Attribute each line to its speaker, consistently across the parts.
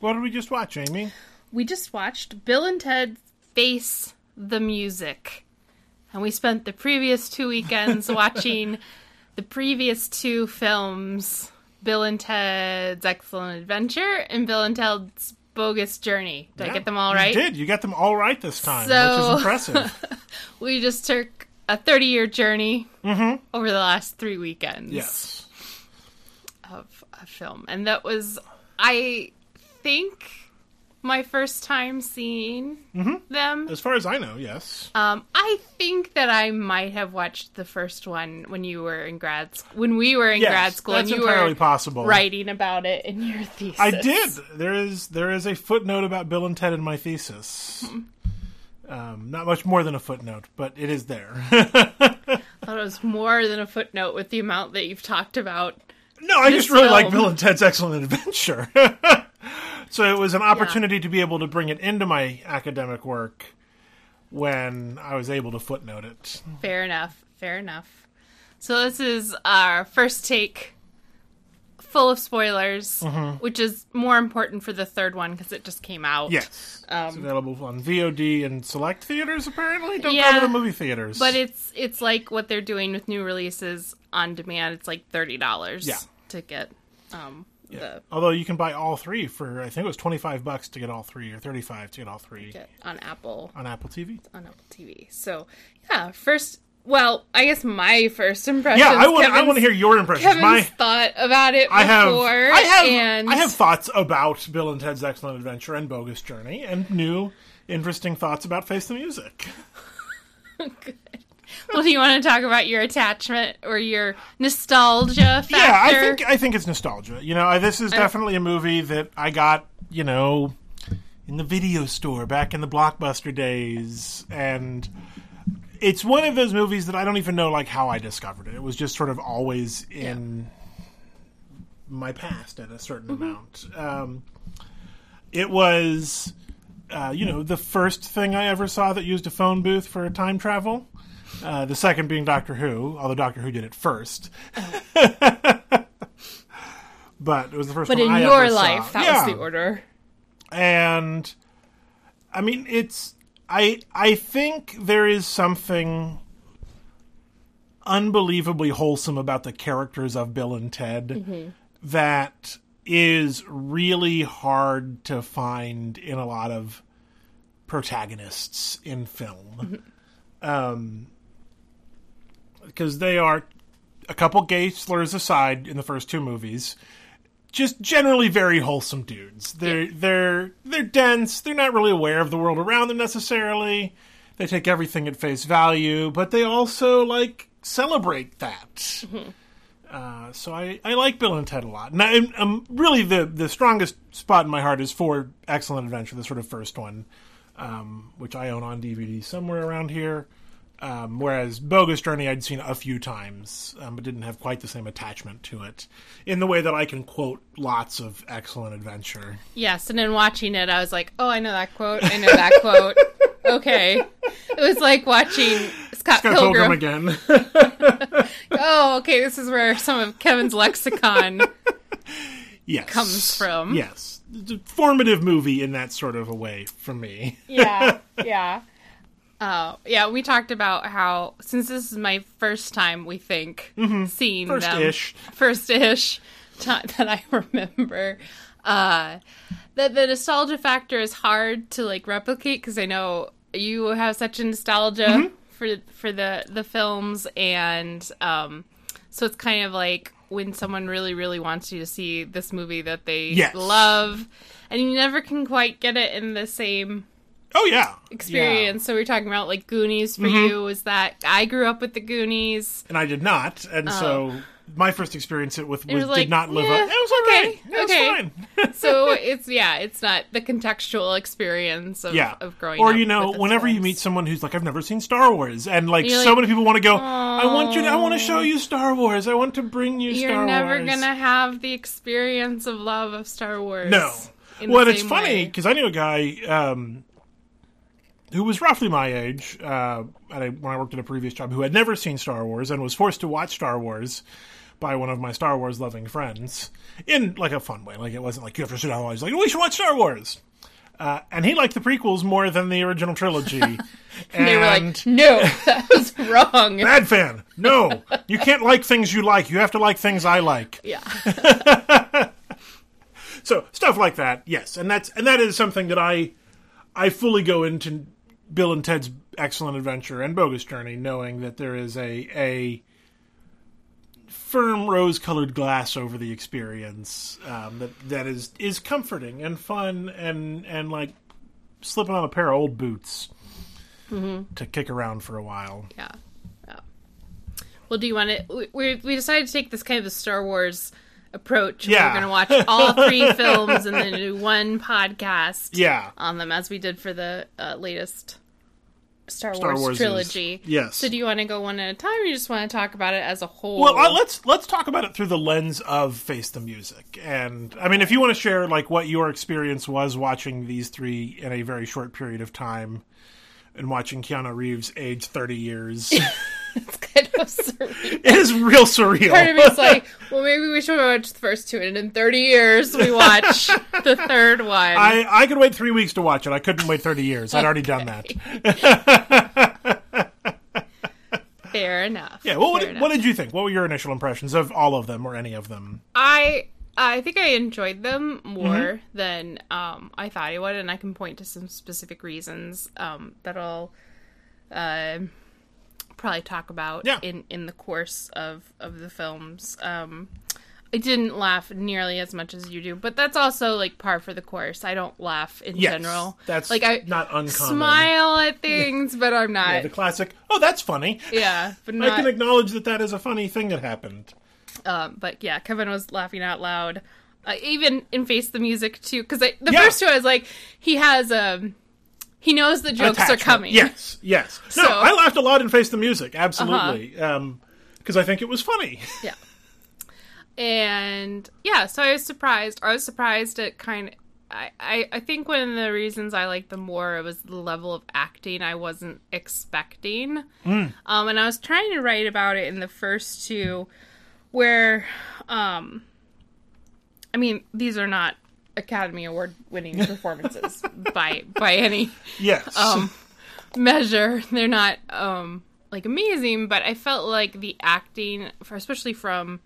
Speaker 1: What did we just watch, Amy?
Speaker 2: We just watched Bill and Ted Face the Music. And we spent the previous two weekends watching the previous two films Bill and Ted's Excellent Adventure and Bill and Ted's Bogus Journey. Did I get them all right?
Speaker 1: you did. You got them all right this time, which is impressive.
Speaker 2: We just took a 30 year journey over the last three weekends
Speaker 1: Mm-hmm. yes.
Speaker 2: of a film. And that was, I think, my first time seeing
Speaker 1: Mm-hmm.
Speaker 2: them.
Speaker 1: As far as I know, yes.
Speaker 2: Um, I think that I might have watched the first one when you were in grad school, when we were in
Speaker 1: Yes,
Speaker 2: grad school,
Speaker 1: that's
Speaker 2: and you
Speaker 1: entirely
Speaker 2: were
Speaker 1: possible.
Speaker 2: writing about it in your thesis.
Speaker 1: I did. There is there is a footnote about Bill and Ted in my thesis. Um, not much more than a footnote, but it is there.
Speaker 2: I thought it was more than a footnote with the amount that you've talked about.
Speaker 1: no, I just really like. Bill and Ted's Excellent Adventure. so it was an opportunity to be able to bring it into my academic work when I was able to footnote it.
Speaker 2: Fair enough. Fair enough. So this is our first take, full of spoilers, which is more important for the third one because it just came out.
Speaker 1: Mm-hmm. Yes. it's available on VOD and select theaters, apparently. Don't go to the movie theaters.
Speaker 2: But it's it's like what they're doing with new releases on demand. It's like thirty dollars.
Speaker 1: Yeah.
Speaker 2: To get um the
Speaker 1: Although you can buy all three for, I think it was 25 bucks to get all three, or 35 to get all three
Speaker 2: get on Apple
Speaker 1: on Apple TV.
Speaker 2: on Apple TV. So yeah, first. Well, I guess my first impression.
Speaker 1: Yeah, I want I want to hear your impressions.
Speaker 2: Kevin's
Speaker 1: My
Speaker 2: thought about it before.
Speaker 1: I have I have
Speaker 2: and
Speaker 1: I have thoughts about Bill and Ted's Excellent Adventure and Bogus Journey, and new interesting thoughts about Face the Music.
Speaker 2: Well, do you want to talk about your attachment or your nostalgia factor?
Speaker 1: Yeah, I think I think it's nostalgia. You know, I, this is definitely a movie that I got. You know, in the video store back in the blockbuster days, and it's one of those movies that I don't even know like how I discovered it. It was just sort of always in my past at a certain amount. Um, it was, uh, you know, the first thing I ever saw that used a phone booth for time travel. Uh, the second being Doctor Who, although Doctor Who did it first. but it was the first
Speaker 2: but
Speaker 1: one
Speaker 2: in
Speaker 1: I
Speaker 2: your
Speaker 1: ever saw.
Speaker 2: life, that
Speaker 1: Yeah
Speaker 2: was the order.
Speaker 1: and I mean it's I I think there is something unbelievably wholesome about the characters of Bill and Ted that is really hard to find in a lot of protagonists in film. Um because they are a couple gay slurs aside in the first two movies just generally very wholesome dudes. They're they're they're dense. They're not really aware of the world around them necessarily. They take everything at face value, but they also like celebrate that. Uh, so I, I like Bill and Ted a lot. And I, um, really the the strongest spot in my heart is for Excellent Adventure, the sort of first one, um, which I own on DVD somewhere around here. Um, whereas Bogus Journey I'd seen a few times, um, but didn't have quite the same attachment to it in the way that I can quote lots of excellent adventure.
Speaker 2: Yes, and in watching it, I was like, "Oh, I know that quote. I know that quote." Okay, it was like watching Scott
Speaker 1: Scott Pilgrim
Speaker 2: Pilgrim.
Speaker 1: again.
Speaker 2: Oh, okay, this is where some of Kevin's lexicon
Speaker 1: yes.
Speaker 2: comes from.
Speaker 1: Yes. It's a formative movie in that sort of a way for me.
Speaker 2: yeah, yeah. Uh, yeah, we talked about how since this is my first time, we think seeing them
Speaker 1: First-ish.
Speaker 2: first-ish time that I remember. Uh, that the nostalgia factor is hard to like replicate because I know you have such a nostalgia
Speaker 1: Mm-hmm.
Speaker 2: for for the the films, and um, so it's kind of like when someone really really wants you to see this movie that they
Speaker 1: Yes.
Speaker 2: love, and you never can quite get it in the same
Speaker 1: Oh yeah.
Speaker 2: experience. So we are talking about like Goonies for you. was that I grew up with the Goonies?
Speaker 1: And I did not, and so my first experience it with was,
Speaker 2: was like,
Speaker 1: did not live
Speaker 2: yeah,
Speaker 1: up. It was
Speaker 2: okay,
Speaker 1: right. It was
Speaker 2: okay.
Speaker 1: fine.
Speaker 2: So it's yeah, it's not the contextual experience of,
Speaker 1: yeah.
Speaker 2: of growing
Speaker 1: or
Speaker 2: up.
Speaker 1: Or you know, whenever you meet someone who's like, I've never seen Star Wars, and like
Speaker 2: You're
Speaker 1: so
Speaker 2: like,
Speaker 1: many people want to go, I want you, to, I want to show you Star Wars. I want to bring you Star Wars.
Speaker 2: you're
Speaker 1: Star
Speaker 2: never
Speaker 1: Wars.
Speaker 2: gonna have the experience of love of Star Wars.
Speaker 1: No. Well, it's funny because I knew a guy um, who was roughly my age uh, at a, when I worked at a previous job who had never seen Star Wars and was forced to watch Star Wars. by one of my Star Wars loving friends in like a fun way. Like it wasn't like you have to sit down. He's like, we should watch Star Wars. Uh, and he liked the prequels more than the original trilogy. and
Speaker 2: they were like, "No, that was wrong."
Speaker 1: bad fan. No, you can't like things you like. You have to like things I like.
Speaker 2: yeah,
Speaker 1: So stuff like that, yes, and that's and that is something that I I fully go into Bill and Ted's Excellent Adventure and Bogus Journey, knowing that there is a a firm rose-colored glass over the experience um, that that is is comforting and fun and and like slipping on a pair of old boots to kick around for a while.
Speaker 2: yeah, yeah. Well, do you want to? We we decided to take this kind of a Star Wars approach.
Speaker 1: Yeah.
Speaker 2: we're going to watch all three films and then do one podcast.
Speaker 1: Yeah,
Speaker 2: on them as we did for the uh, latest Star,
Speaker 1: Star
Speaker 2: Wars,
Speaker 1: Wars is-
Speaker 2: trilogy.
Speaker 1: yes.
Speaker 2: So do you want to go one at a time, or you just want to talk about it as a whole?
Speaker 1: Well, uh, let's let's talk about it through the lens of Face the Music, and I mean, if you want to share like what your experience was watching these three in a very short period of time, and watching Keanu Reeves age thirty years, it
Speaker 2: it's kind of surreal.
Speaker 1: is real surreal.
Speaker 2: Part of me is like, well, maybe we should watch the first two, and in 30 years we watch the third one.
Speaker 1: I I could wait three weeks to watch it. I couldn't wait thirty years. I'd already done that.
Speaker 2: Fair enough.
Speaker 1: Yeah. Well, what did,
Speaker 2: enough.
Speaker 1: what did you think? What were your initial impressions of all of them or any of them?
Speaker 2: I I think I enjoyed them more
Speaker 1: Mm-hmm.
Speaker 2: than um, I thought I would, and I can point to some specific reasons um, that I'll uh, probably talk about
Speaker 1: Yeah.
Speaker 2: in in the course of of the films. Um, I didn't laugh nearly as much as you do, but that's also like par for the course. I don't laugh in
Speaker 1: Yes,
Speaker 2: general.
Speaker 1: that's
Speaker 2: like I
Speaker 1: not uncommon.
Speaker 2: smile at things, but I'm not.
Speaker 1: The classic. Oh, that's funny.
Speaker 2: yeah, but
Speaker 1: I can acknowledge that that is a funny thing that happened.
Speaker 2: Um, but yeah, Kevin was laughing out loud, uh, even in face the music too. Because the
Speaker 1: Yeah.
Speaker 2: first two, I was like, he has um, he knows the jokes are coming.
Speaker 1: Yes, yes. No,
Speaker 2: So- Uh-huh.
Speaker 1: I laughed a lot in Face the Music, absolutely, Um 'cause because I think it was funny.
Speaker 2: yeah. And yeah, so I was surprised. I was surprised at kind. I, I I think one of the reasons I liked them more it was the level of acting I wasn't expecting. Um, and I was trying to write about it in the first two, where, um, I mean, these are not Academy Award winning performances by by any
Speaker 1: Yes,
Speaker 2: um measure. They're not um like amazing, but I felt like the acting, for especially from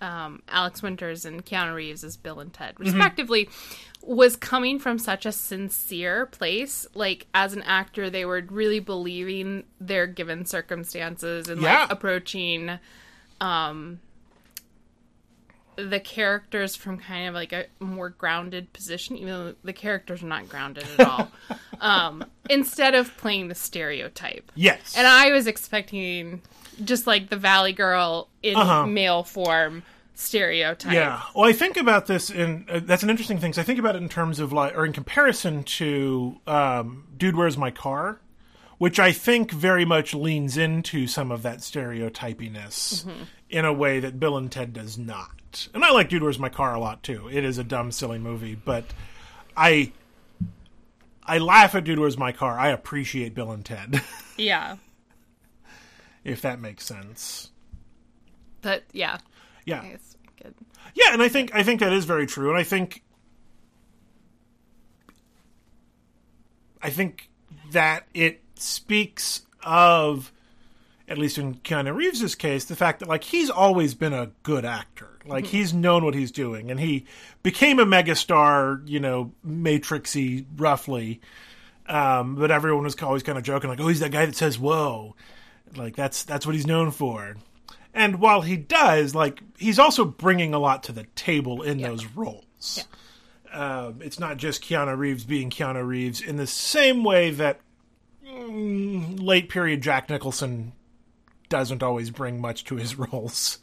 Speaker 2: um, Alex Winters and Keanu Reeves as Bill and Ted, respectively, was coming from such a sincere place. Like as an actor, they were really believing their given circumstances and
Speaker 1: Yeah.
Speaker 2: like approaching um the characters from kind of like a more grounded position, even though the characters are not grounded at all. um, instead of playing the stereotype.
Speaker 1: yes.
Speaker 2: And I was expecting just like the Valley Girl in
Speaker 1: Uh-huh.
Speaker 2: male form stereotype.
Speaker 1: yeah. Well, I think about this in uh, that's an interesting thing. So I think about it in terms of like, or in comparison to um, "Dude, Where's My Car," which I think very much leans into some of that stereotypiness in a way that Bill and Ted does not. And I like "Dude, Where's My Car" a lot too. It is a dumb, silly movie, but I. I laugh at Dude, Where's My Car? I appreciate Bill and Ted,
Speaker 2: Yeah.
Speaker 1: if that makes sense.
Speaker 2: But yeah.
Speaker 1: Yeah.
Speaker 2: It's good.
Speaker 1: Yeah, and I think I think that is very true, and I think I think that it speaks of, at least in Keanu Reeves' case, the fact that like he's always been a good actor, like he's known what he's doing, and he became a megastar, you know, Matrixy roughly. Um, but everyone was always kind of joking, like, "Oh, he's that guy that says whoa," like that's that's what he's known for. And while he does, like, he's also bringing a lot to the table in those roles. Um, it's not just Keanu Reeves being Keanu Reeves in the same way that mm, late period Jack Nicholson doesn't always bring much to his roles.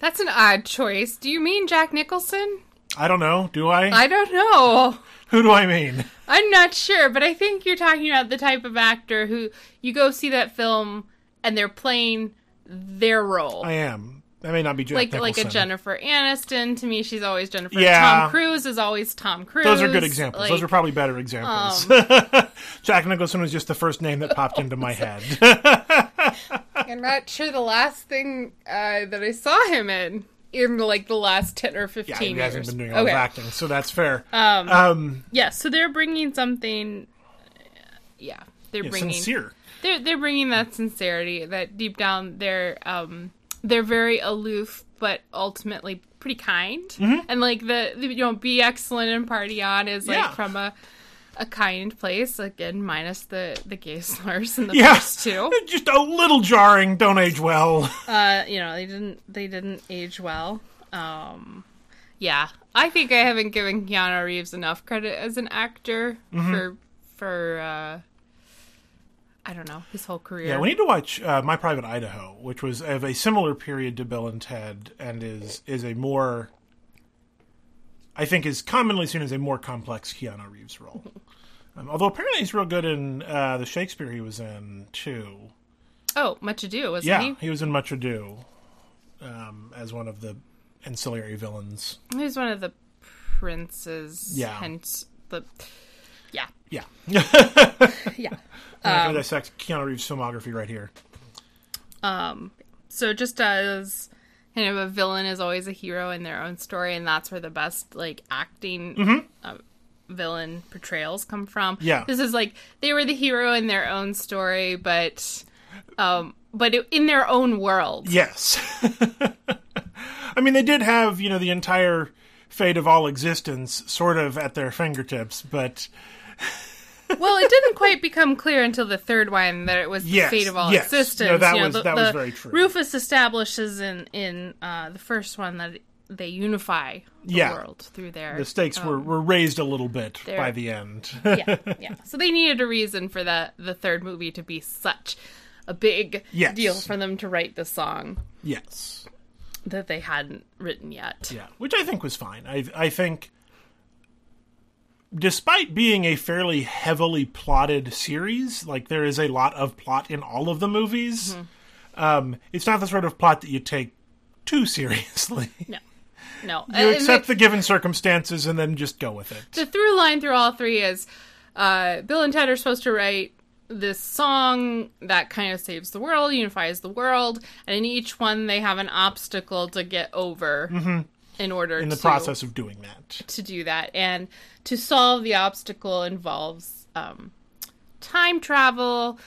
Speaker 2: That's an odd choice. Do you mean Jack Nicholson?
Speaker 1: I don't know. Do I?
Speaker 2: I don't know.
Speaker 1: Who do I mean?
Speaker 2: I'm not sure, but I think you're talking about the type of actor who you go see that film and they're playing their role.
Speaker 1: I am. I may not be Jack
Speaker 2: like
Speaker 1: Nicholson.
Speaker 2: like a Jennifer Aniston. To me, she's always Jennifer.
Speaker 1: Yeah.
Speaker 2: Tom Cruise is always Tom Cruise.
Speaker 1: Those are good examples.
Speaker 2: Like,
Speaker 1: Those are probably better examples.
Speaker 2: Um,
Speaker 1: Jack Nicholson was just the first name that popped into my head.
Speaker 2: I'm not sure the last thing uh, that I saw him in in like the last ten or
Speaker 1: 15
Speaker 2: Yeah,
Speaker 1: he hasn't been doing a lot of acting, so that's fair.
Speaker 2: Um,
Speaker 1: um,
Speaker 2: yeah, so they're bringing something. Yeah, they're
Speaker 1: yeah,
Speaker 2: bringing
Speaker 1: sincere.
Speaker 2: they're they're bringing that sincerity that deep down they're um they're very aloof but ultimately pretty kind
Speaker 1: Mm-hmm.
Speaker 2: and like the, the you know be excellent and party on is like
Speaker 1: Yeah.
Speaker 2: from a a kind place again minus the the gay slurs in the
Speaker 1: Yeah,
Speaker 2: first two
Speaker 1: just a little jarring. Don't age well.
Speaker 2: uh you know they didn't they didn't age well um yeah i think i haven't given keanu reeves enough credit as an actor
Speaker 1: Mm-hmm.
Speaker 2: for for uh i don't know his whole career
Speaker 1: Yeah, we need to watch uh, My Private Idaho, which was of a similar period to Bill and Ted, and is is a more, I think, is commonly seen as a more complex Keanu Reeves role. Um, although apparently he's real good in uh, the Shakespeare he was in too.
Speaker 2: Oh, Much Ado, wasn't
Speaker 1: Yeah,
Speaker 2: he?
Speaker 1: he was in Much Ado um, as one of the ancillary villains.
Speaker 2: He was one of the princes.
Speaker 1: Yeah.
Speaker 2: Hence the. Yeah.
Speaker 1: Yeah,
Speaker 2: Yeah.
Speaker 1: I'm
Speaker 2: Um,
Speaker 1: dissect Keanu Reeves' filmography right here.
Speaker 2: Um. So just as kind of a villain is always a hero in their own story, and that's where the best like acting. Uh, villain portrayals come from.
Speaker 1: Yeah.
Speaker 2: this is like they were the hero in their own story but um but it, in their own world
Speaker 1: Yes. I mean, they did have, you know, the entire fate of all existence sort of at their fingertips, but
Speaker 2: well, it didn't quite become clear until the third one that it was the
Speaker 1: Yes,
Speaker 2: fate of all
Speaker 1: yes.
Speaker 2: existence.
Speaker 1: No, that
Speaker 2: you know,
Speaker 1: was-
Speaker 2: the,
Speaker 1: that was very true.
Speaker 2: Rufus establishes in in uh, the first one that they unify the
Speaker 1: Yeah.
Speaker 2: world through their
Speaker 1: the stakes were, were raised a little bit
Speaker 2: they're-
Speaker 1: by the end.
Speaker 2: yeah, yeah. So they needed a reason for the the third movie to be such a big
Speaker 1: Yes.
Speaker 2: deal for them to write the song
Speaker 1: yes.
Speaker 2: that they hadn't written yet.
Speaker 1: Yeah, which I think was fine. I I think despite being a fairly heavily plotted series, like there is a lot of plot in all of the movies.
Speaker 2: Mm-hmm.
Speaker 1: Um, it's not the sort of plot that you take too seriously.
Speaker 2: No, no.
Speaker 1: you
Speaker 2: And
Speaker 1: accept the given circumstances and then just go with it.
Speaker 2: the through line through all three is uh, Bill and Ted are supposed to write this song that kind of saves the world, unifies the world, and in each one they have an obstacle to get over in order
Speaker 1: Mm-hmm. in the
Speaker 2: to,
Speaker 1: process of doing that.
Speaker 2: to do that. And to solve the obstacle involves um, time travel,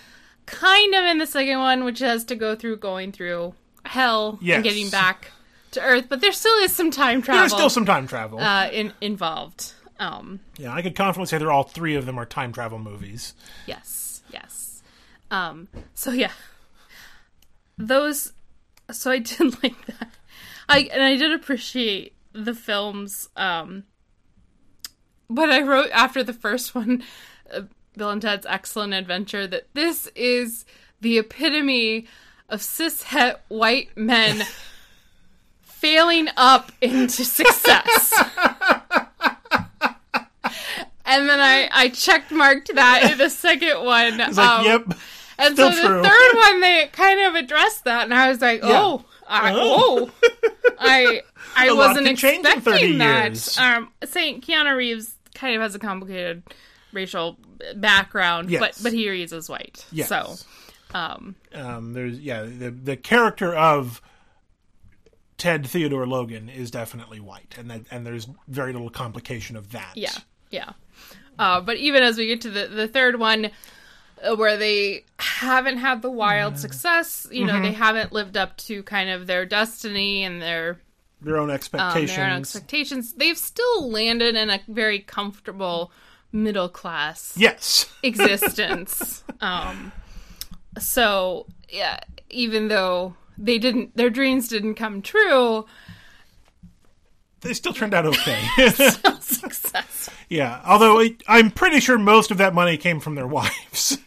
Speaker 2: kind of in the second one, which has to go through going through hell
Speaker 1: Yes.
Speaker 2: and getting back to Earth. But there still is some time travel
Speaker 1: There's still some time travel.
Speaker 2: uh, in, involved. Um,
Speaker 1: yeah, I could confidently say they're all three of them are time travel movies.
Speaker 2: Yes, yes. Um, so yeah, those. So I did like that. I and I did appreciate the films. Um, but I wrote after the first one, uh, Bill and Ted's Excellent Adventure, that this is the epitome of cishet white men failing up into success. And then I, I checked marked that in the second one.
Speaker 1: Like, yep.
Speaker 2: And so the
Speaker 1: true.
Speaker 2: third one, they kind of addressed that, and I was like, oh, I,
Speaker 1: Oh.
Speaker 2: oh, I, I
Speaker 1: A
Speaker 2: wasn't
Speaker 1: could in 30
Speaker 2: expecting that. Um, saying Keanu Reeves kind of has a complicated racial background, but
Speaker 1: Yes.
Speaker 2: but here he is as white.
Speaker 1: Yes.
Speaker 2: So, um,
Speaker 1: um, there's yeah the the character of Ted Theodore Logan is definitely white, and that, and there's very little complication of that.
Speaker 2: yeah, yeah. Uh, but even as we get to the the third one, uh, where they haven't had the wild success, you know,
Speaker 1: Mm-hmm.
Speaker 2: they haven't lived up to kind of their destiny and their
Speaker 1: their own
Speaker 2: um,
Speaker 1: expectations.
Speaker 2: their own expectations. They've still landed in a very comfortable middle class
Speaker 1: yes,
Speaker 2: existence. um, so yeah, even though they didn't, their dreams didn't come true.
Speaker 1: They still turned out okay.
Speaker 2: Success.
Speaker 1: yeah, although it, I'm pretty sure most of that money came from their wives,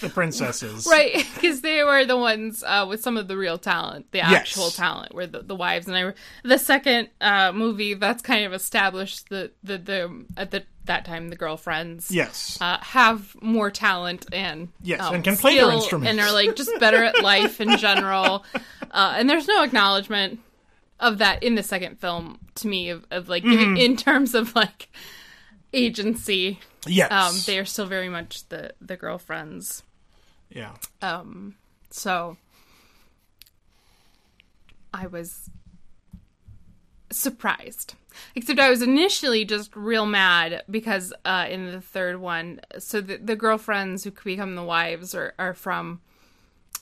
Speaker 1: the princesses.
Speaker 2: Right, because they were the ones uh, with some of the real talent, the
Speaker 1: Yes.
Speaker 2: actual talent, were the, the wives. And I, the second uh, movie that's kind of established the the, the at the that time the girlfriends.
Speaker 1: Yes.
Speaker 2: uh, have more talent and
Speaker 1: Yes,
Speaker 2: um,
Speaker 1: and can play their instruments.
Speaker 2: and are like just better at life in general. Uh, and there's no acknowledgement of that in the second film to me of, of like
Speaker 1: Mm-hmm.
Speaker 2: in terms of like agency.
Speaker 1: yes.
Speaker 2: Um, they are still very much the the girlfriends.
Speaker 1: yeah.
Speaker 2: Um, so I was surprised. Except I was initially just real mad because uh, in the third one, so the, the girlfriends who become the wives are, are from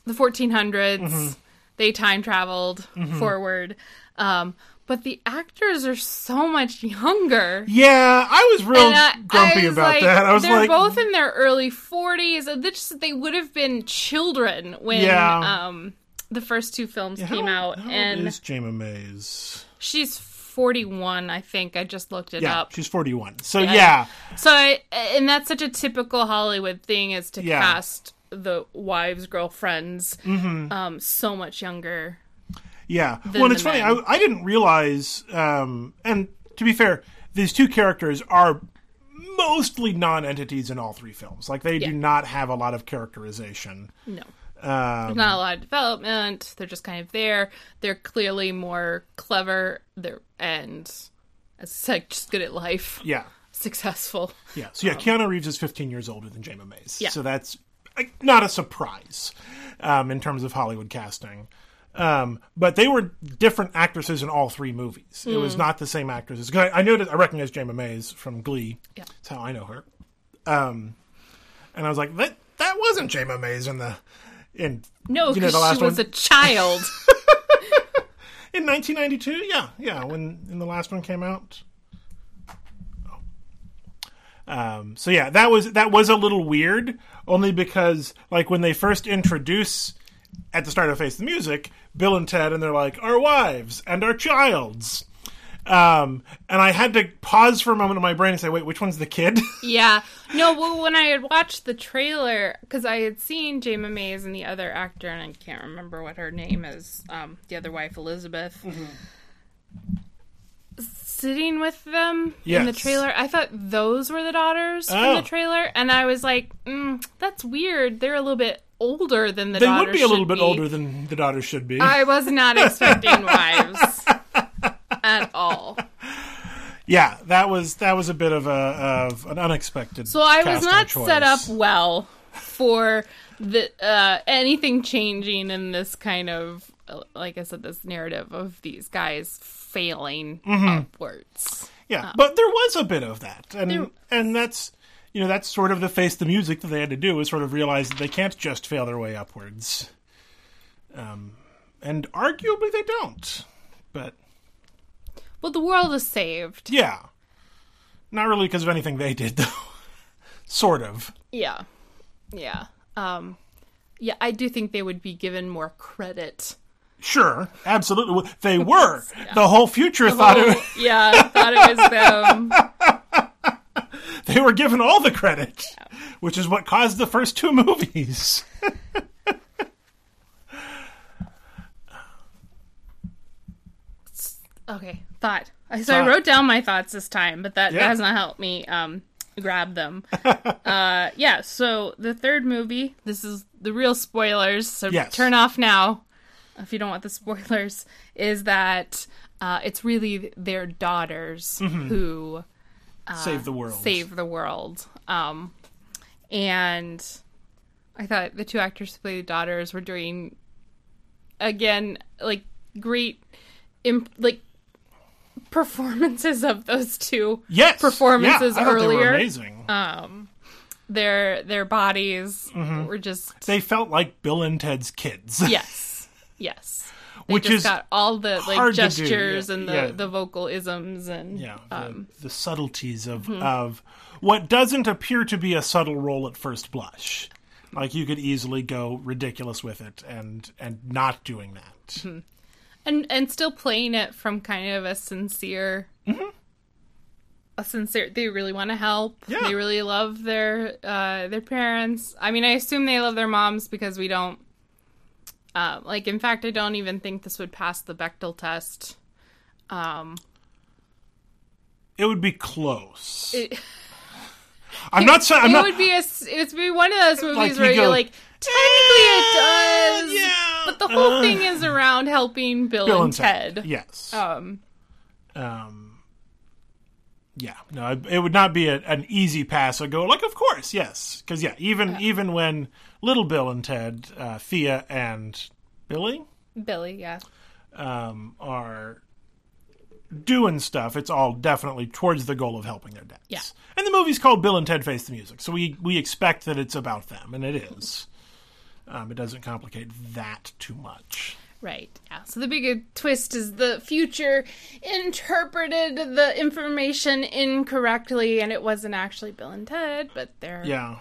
Speaker 2: the 1400s. They time traveled forward. Um, but the actors are so much younger.
Speaker 1: Yeah, I was real
Speaker 2: I-
Speaker 1: grumpy
Speaker 2: I was
Speaker 1: about
Speaker 2: like,
Speaker 1: that. I was
Speaker 2: they're
Speaker 1: like,
Speaker 2: both in their early 40s. They, they would have been children when
Speaker 1: Yeah.
Speaker 2: um, the first two films
Speaker 1: how,
Speaker 2: came out.
Speaker 1: how
Speaker 2: and
Speaker 1: is Jayma Mays?
Speaker 2: she's 41, I think. I just looked it
Speaker 1: Yeah,
Speaker 2: up.
Speaker 1: she's 41. So yeah,
Speaker 2: So, I, and that's such a typical Hollywood thing is to
Speaker 1: Yeah.
Speaker 2: cast the wives, girlfriends,
Speaker 1: Mm-hmm.
Speaker 2: um, so much younger.
Speaker 1: yeah. Well, and it's funny. I. I didn't realize. Um, and to be fair, these two characters are mostly non-entities in all three films. Like they
Speaker 2: Yeah.
Speaker 1: do not have a lot of characterization.
Speaker 2: No.
Speaker 1: Um,
Speaker 2: There's not a lot of development. They're just kind of there. They're clearly more clever. They're and as I said, just good at life,
Speaker 1: yeah.
Speaker 2: successful.
Speaker 1: Yeah. So yeah, Keanu Reeves is 15 years older than Jayma Mays.
Speaker 2: Yeah.
Speaker 1: So that's like, not a surprise um, in terms of Hollywood casting. Um, but they were different actresses in all three movies. It was not the same actresses. I, I noticed, I recognize Jayma Mays from Glee.
Speaker 2: Yeah.
Speaker 1: That's how I know her. Um, and I was like, that that wasn't Jayma Mays in the in
Speaker 2: No,
Speaker 1: You know, the last
Speaker 2: she was
Speaker 1: one-
Speaker 2: a child.
Speaker 1: in 1992. Yeah, yeah. When in the last one came out. Um, so yeah, that was that was a little weird, only because like when they first introduce at the start of Face the Music, Bill and Ted, and they're like our wives and our childs, um, and I had to pause for a moment in my brain and say, wait, which one's the kid?
Speaker 2: yeah. No, well, when I had watched the trailer, because I had seen Jayma Mays and the other actor, and I can't remember what her name is, um, the other wife, Elizabeth. Sitting with them in the trailer, I thought those were the daughters from
Speaker 1: Oh.
Speaker 2: the trailer, and I was like, mm, "That's weird. They're a little bit older than the daughters.
Speaker 1: they would be a little bit
Speaker 2: be."
Speaker 1: older than the daughters should be.
Speaker 2: I was not expecting wives at all.
Speaker 1: yeah, that was that was a bit of a of an unexpected.
Speaker 2: So I was not
Speaker 1: choice.
Speaker 2: set up well for the uh, anything changing in this kind of, like I said, this narrative of these guys failing upwards.
Speaker 1: Yeah, but there was a bit of that, and
Speaker 2: There-
Speaker 1: and that's you know that's sort of the face the music that they had to do is sort of realize that they can't just fail their way upwards. Um, and arguably they don't, but
Speaker 2: Well, the world is saved.
Speaker 1: yeah, not really because of anything they did though. sort of.
Speaker 2: Yeah, yeah, um, yeah. I do think they would be given more credit.
Speaker 1: Sure, absolutely. They were. The whole future thought
Speaker 2: Oh,
Speaker 1: it,
Speaker 2: yeah, thought it was them.
Speaker 1: they were given all the credit, which is what caused the first two movies.
Speaker 2: Okay, thought. So I wrote down my thoughts this time, but that,
Speaker 1: Yeah.
Speaker 2: that has not helped me um, grab them. uh, yeah, so the third movie, this is the real spoilers, so
Speaker 1: Yes.
Speaker 2: turn off now if you don't want the spoilers, is that uh, it's really their daughters who
Speaker 1: Save the world.
Speaker 2: save the world. Um, and I thought the two actors who play the daughters were doing, again, like great, imp- like performances of those two.
Speaker 1: Yes,
Speaker 2: performances
Speaker 1: yeah, I thought They were
Speaker 2: earlier.
Speaker 1: amazing.
Speaker 2: Um, their their bodies
Speaker 1: Mm-hmm.
Speaker 2: were just
Speaker 1: they felt like Bill and Ted's kids.
Speaker 2: yes, yes. They
Speaker 1: Which is
Speaker 2: got all the like
Speaker 1: hard to do,
Speaker 2: gestures
Speaker 1: yeah,
Speaker 2: and the,
Speaker 1: yeah.
Speaker 2: the vocal isms and
Speaker 1: Yeah, the,
Speaker 2: um,
Speaker 1: the subtleties of
Speaker 2: Mm-hmm.
Speaker 1: of what doesn't appear to be a subtle role at first blush. Like you could easily go ridiculous with it and and not doing that.
Speaker 2: Mm-hmm. and and still playing it from kind of a sincere a sincere they really want to help
Speaker 1: Yeah.
Speaker 2: they really love their uh their parents i mean i assume they love their moms because we don't uh, like in fact i don't even think this would pass the Bechdel test um
Speaker 1: It would be close.
Speaker 2: it,
Speaker 1: I'm not saying I'm
Speaker 2: it
Speaker 1: not.
Speaker 2: would be a it would be one of those movies
Speaker 1: Like you
Speaker 2: where
Speaker 1: go,
Speaker 2: you're like technically it does
Speaker 1: yeah,
Speaker 2: but the whole
Speaker 1: uh,
Speaker 2: thing is around helping bill,
Speaker 1: Bill
Speaker 2: and ted,
Speaker 1: Yes.
Speaker 2: um
Speaker 1: um. Yeah. No, it- would not be a, an easy pass. I go like, of course, yes, because yeah, even even when little Bill and Ted, uh, Thea and Billy,
Speaker 2: billy yeah
Speaker 1: um, are doing stuff, it's all definitely towards the goal of helping their dads.
Speaker 2: Yeah.
Speaker 1: And the movie's called Bill and Ted Face the Music, so we we expect that it's about them, and it is. Um, it doesn't complicate that too much.
Speaker 2: Right. Yeah. So the big twist is the future interpreted the information incorrectly, and it wasn't actually Bill and Ted, but their
Speaker 1: Yeah,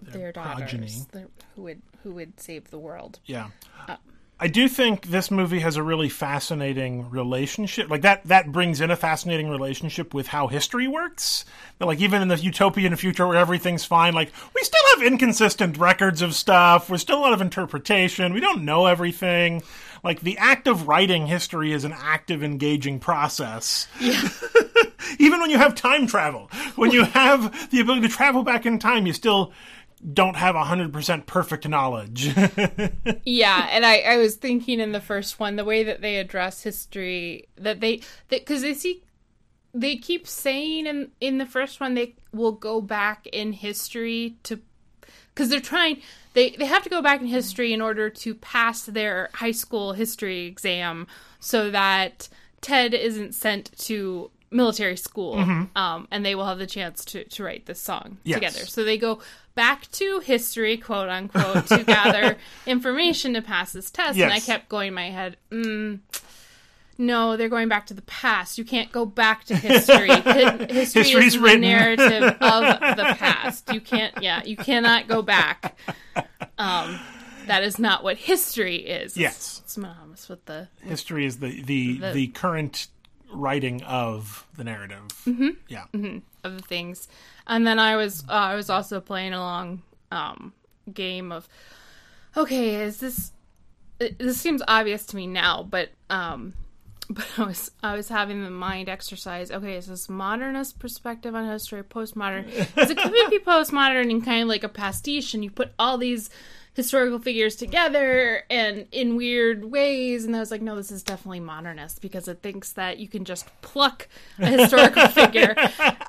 Speaker 2: their
Speaker 1: progeny.
Speaker 2: daughters their- who would who would save the world.
Speaker 1: yeah. Uh, I do think this movie has a really fascinating relationship. Like that, that brings in a fascinating relationship with how history works. That, like even in the utopian future where everything's fine, like we still have inconsistent records of stuff. There's still a lot of interpretation. We don't know everything. Like the act of writing history is an active, engaging process. even when you have time travel, when you have the ability to travel back in time, you still don't have 100% perfect knowledge.
Speaker 2: Yeah, and I, I was thinking in the first one the way that they address history that they because they see they keep saying in in the first one they will go back in history to because they're trying they they have to go back in history in order to pass their high school history exam so that Ted isn't sent to military school um, and they will have the chance to, to write this song
Speaker 1: Yes.
Speaker 2: together. So they go back to history quote unquote to gather information to pass this test and i kept going in my head mm, no they're going back to the past. You can't go back to history. Hi- history
Speaker 1: History's
Speaker 2: is the narrative of the past. You can't yeah you cannot go back. Um that is not what history is.
Speaker 1: Yes.
Speaker 2: it's synonymous with the
Speaker 1: History is the the, the,
Speaker 2: The-
Speaker 1: current writing of the narrative. Mm-hmm. Yeah.
Speaker 2: of the things. And then I was uh, I was also playing along um game of okay, is this it- this seems obvious to me now, but um but I was I was having the mind exercise. Okay, is this modernist perspective on history, or postmodern? Because it could be postmodern and kind of like a pastiche, and you put all these historical figures together and in weird ways. And I was like, no, this is definitely modernist because it thinks that you can just pluck a historical figure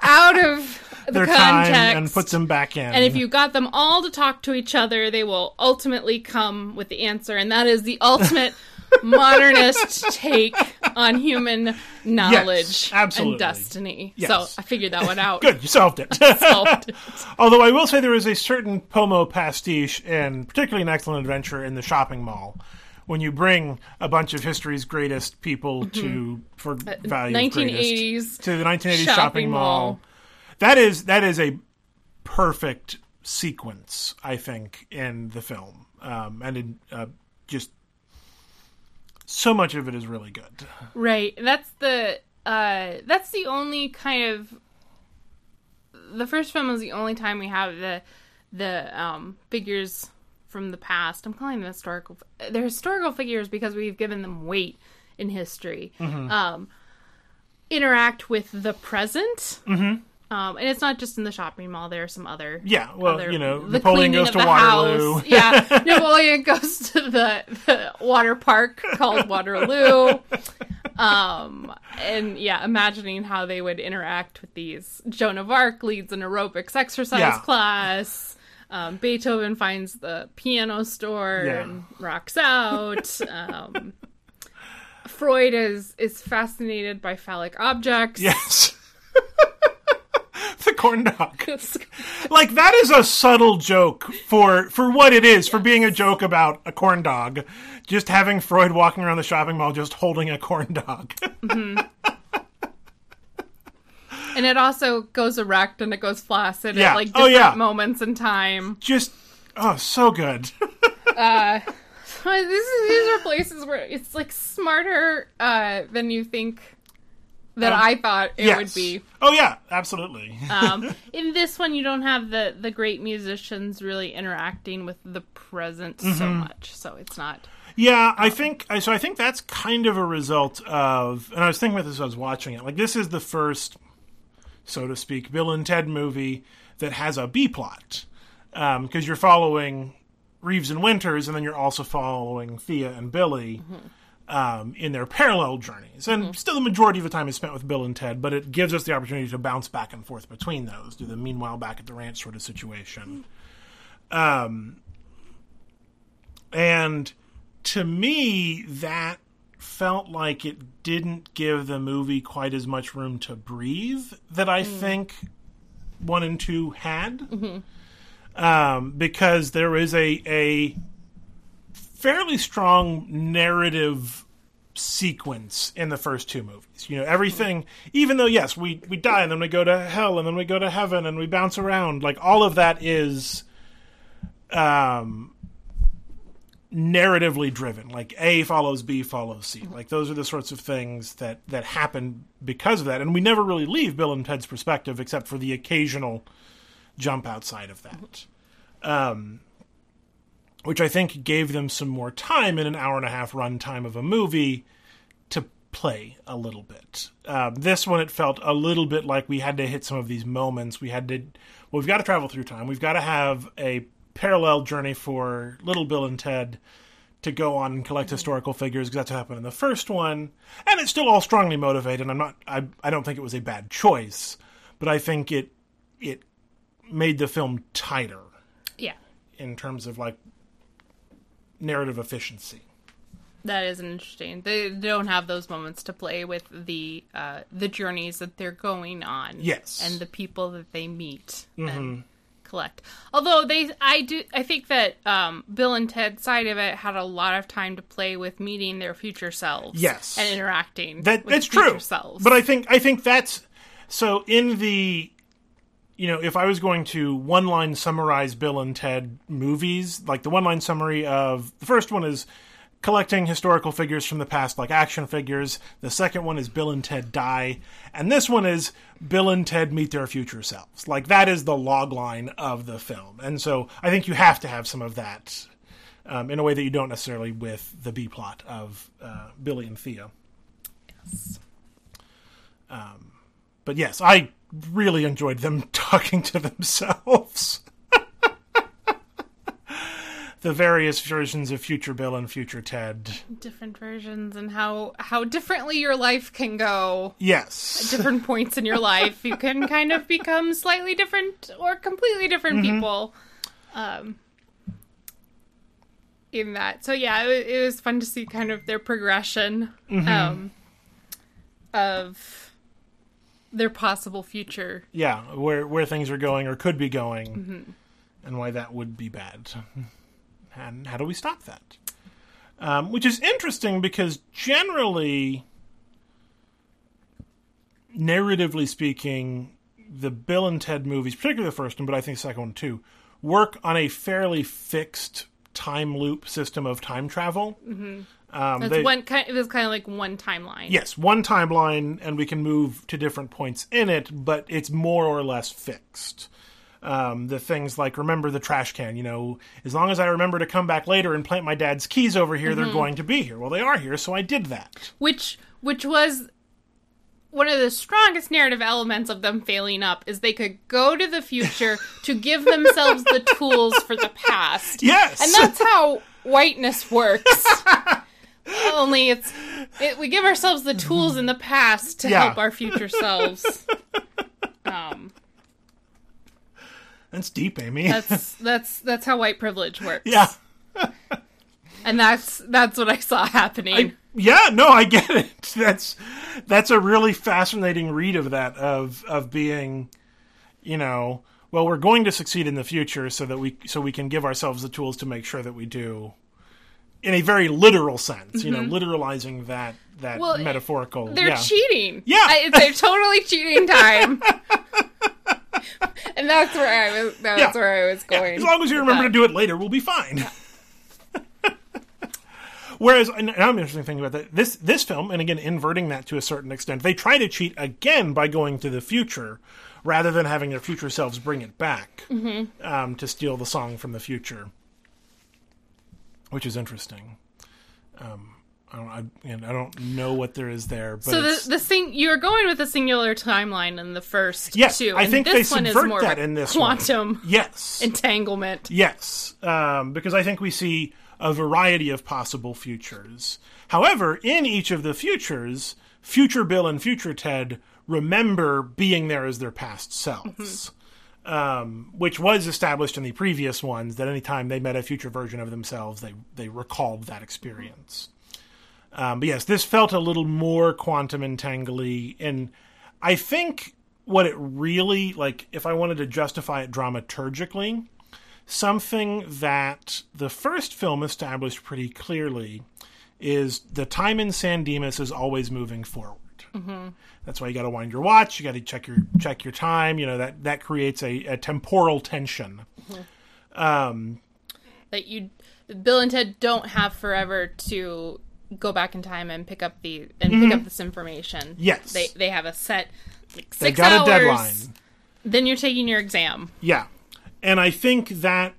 Speaker 2: out of the
Speaker 1: Their
Speaker 2: context
Speaker 1: time and puts them back in.
Speaker 2: and if you got them all to talk to each other, they will ultimately come with the answer, and that is the ultimate modernist take on human knowledge
Speaker 1: absolutely.
Speaker 2: and destiny.
Speaker 1: Yes.
Speaker 2: So I figured that one out.
Speaker 1: Good, you solved it.
Speaker 2: Solved it.
Speaker 1: Although I will say there is a certain Pomo pastiche, and particularly an excellent adventure in the shopping mall, when you bring a bunch of history's greatest people to for value
Speaker 2: 1980s
Speaker 1: greatest to the 1980s shopping,
Speaker 2: shopping
Speaker 1: mall.
Speaker 2: mall.
Speaker 1: That is that is a perfect sequence, I think, in the film, um, and in, uh, just so much of it is really good.
Speaker 2: Right. That's the uh that's the only kind of the first film is the only time we have the the um figures from the past. I'm calling them historical they're historical figures because we've given them weight in history. Um interact with the present. Mm-hmm. Um, and it's not just in the shopping mall. There are some other
Speaker 1: Yeah, well,
Speaker 2: other-
Speaker 1: you know,
Speaker 2: the
Speaker 1: Napoleon goes to Waterloo.
Speaker 2: house. Yeah, Napoleon goes to the, the water park called Waterloo. Um, and yeah, imagining how they would interact with these. Joan of Arc leads an aerobics exercise
Speaker 1: Yeah.
Speaker 2: class. Um, Beethoven finds the piano store
Speaker 1: Yeah.
Speaker 2: and rocks out. Um, Freud is is fascinated by phallic objects.
Speaker 1: Yes. the corn dog. Like that is a subtle joke for for what it is, for being a joke about a corn dog. Just having Freud walking around the shopping mall just holding a corn dog.
Speaker 2: And it also goes erect and it goes flaccid
Speaker 1: Yeah.
Speaker 2: at like
Speaker 1: Oh,
Speaker 2: different
Speaker 1: yeah.
Speaker 2: moments in time.
Speaker 1: just oh, so good.
Speaker 2: Uh, this is, these are places where it's like smarter uh, than you think that
Speaker 1: Um,
Speaker 2: I thought it
Speaker 1: yes.
Speaker 2: would be.
Speaker 1: Oh yeah, absolutely.
Speaker 2: Um, in this one, you don't have the the great musicians really interacting with the present so
Speaker 1: Mm-hmm.
Speaker 2: much, so it's not.
Speaker 1: Yeah, I think so. I think that's kind of a result of, and I was thinking about this as I was watching it. Like this is the first, so to speak, Bill and Ted movie that has a B plot, because you're following Reeves and Winters, and then you're also following Thea and Billy. Um, in their parallel journeys, and still the majority of the time is spent with Bill and Ted, but it gives us the opportunity to bounce back and forth between those, do the meanwhile back at the ranch sort of situation. Um, and to me, that felt like it didn't give the movie quite as much room to breathe that I think one and two had. Um, because there is a a fairly strong narrative sequence in the first two movies. You know, everything even though yes, we we die and then we go to hell and then we go to heaven and we bounce around, like all of that is um narratively driven. Like A follows B follows C. Like those are the sorts of things that that happen because of that. And we never really leave Bill and Ted's perspective except for the occasional jump outside of that. Um which I think gave them some more time in an hour and a half run time of a movie to play a little bit. Um, this one, it felt a little bit like we had to hit some of these moments. We had to, well, we've got to travel through time. We've got to have a parallel journey for Little Bill and Ted to go on and collect historical figures because that's what happened in the first one, and it's still all strongly motivated. I'm not, I, I don't think it was a bad choice, but I think it, it made the film tighter
Speaker 2: Yeah.
Speaker 1: in terms of like narrative efficiency.
Speaker 2: That is interesting. They don't have those moments to play with the uh, the journeys that they're going on.
Speaker 1: Yes.
Speaker 2: and the people that they meet and collect. Although they, I do, I think that um, Bill and Ted's side of it had a lot of time to play with meeting their future selves.
Speaker 1: Yes.
Speaker 2: and interacting.
Speaker 1: That
Speaker 2: with
Speaker 1: that's
Speaker 2: future
Speaker 1: true.
Speaker 2: Selves.
Speaker 1: But I think I think that's so in the you know, if I was going to one line summarize Bill and Ted movies, like the one line summary of the first one is collecting historical figures from the past like action figures. The second one is Bill and Ted die, and this one is Bill and Ted meet their future selves. Like that is the log line of the film. And so I think you have to have some of that um, in a way that you don't necessarily with the B plot of uh, Billy and Thea. Um, but yes, I really enjoyed them talking to themselves. the various versions of future Bill and future Ted.
Speaker 2: different versions and how how differently your life can go.
Speaker 1: Yes.
Speaker 2: At different points in your life, you can kind of become slightly different or completely different
Speaker 1: Mm-hmm.
Speaker 2: people. Um, in that, so yeah, it, it was fun to see kind of their progression
Speaker 1: Mm-hmm.
Speaker 2: um, of their possible future.
Speaker 1: Yeah, where where things are going or could be going, and why that would be bad, and how do we stop that? Um, which is interesting because generally, narratively speaking, the Bill and Ted movies, particularly the first one, but I think the second one too, work on a fairly fixed time loop system of time travel. Mm-hmm. Um,
Speaker 2: It's
Speaker 1: they-
Speaker 2: one kind. It was kind of like one timeline.
Speaker 1: yes, one timeline, and we can move to different points in it, but it's more or less fixed. Um, the things like remember the trash can, you know, as long as I remember to come back later and plant my dad's keys over here, they're going to be here. Well, they are here, so I did that.
Speaker 2: which which was one of the strongest narrative elements of them failing up is they could go to the future to give themselves the tools for the past.
Speaker 1: Yes,
Speaker 2: And that's how whiteness works. Only it's it, we give ourselves the tools in the past to
Speaker 1: Yeah.
Speaker 2: help our future selves. Um,
Speaker 1: that's deep, Amy.
Speaker 2: that's that's that's how white privilege works.
Speaker 1: yeah,
Speaker 2: And that's that's what I saw happening.
Speaker 1: yeah. No, I get it. That's that's a really fascinating read of that of of being, you know, well, we're going to succeed in the future, so that we so we can give ourselves the tools to make sure that we do, in a very literal sense. You know, literalizing that that
Speaker 2: Mm-hmm. Well,
Speaker 1: metaphorical.
Speaker 2: They're
Speaker 1: yeah.
Speaker 2: cheating.
Speaker 1: Yeah.
Speaker 2: I, they're totally cheating time. and that's where I was. That's
Speaker 1: Yeah.
Speaker 2: where I was going.
Speaker 1: As long as you remember to do it later, we'll be fine. Whereas, another interesting thing about that, this this film, and again, inverting that to a certain extent, they try to cheat again by going to the future, rather than having their future selves bring it back um, to steal the song from the future, which is interesting. Um, I don't, I, and I don't know what there is there, but
Speaker 2: So the the thing you're going with a singular timeline in the first
Speaker 1: Yes,
Speaker 2: two,
Speaker 1: I think
Speaker 2: this
Speaker 1: they
Speaker 2: one is
Speaker 1: subvert
Speaker 2: more
Speaker 1: that in this one.
Speaker 2: quantum
Speaker 1: yes,
Speaker 2: entanglement.
Speaker 1: Yes, um, because I think we see a variety of possible futures. However, in each of the futures, future Bill and future Ted remember being there as their past selves, um, which was established in the previous ones. That anytime they met a future version of themselves, they they recalled that experience. Um, but yes, this felt a little more quantum entangly, and I think what it really like, if I wanted to justify it dramaturgically, something that the first film established pretty clearly is the time in San Dimas is always moving forward. Mm-hmm. That's why you got to wind your watch. You got to check your check your time. You know that that creates a, a temporal tension.
Speaker 2: Mm-hmm. Um, that you, Bill and Ted don't have forever to go back in time and pick up the and mm-hmm. pick up this information.
Speaker 1: Yes,
Speaker 2: they they have a set like six they got hours, a deadline. Then you're taking your exam.
Speaker 1: Yeah, and I think that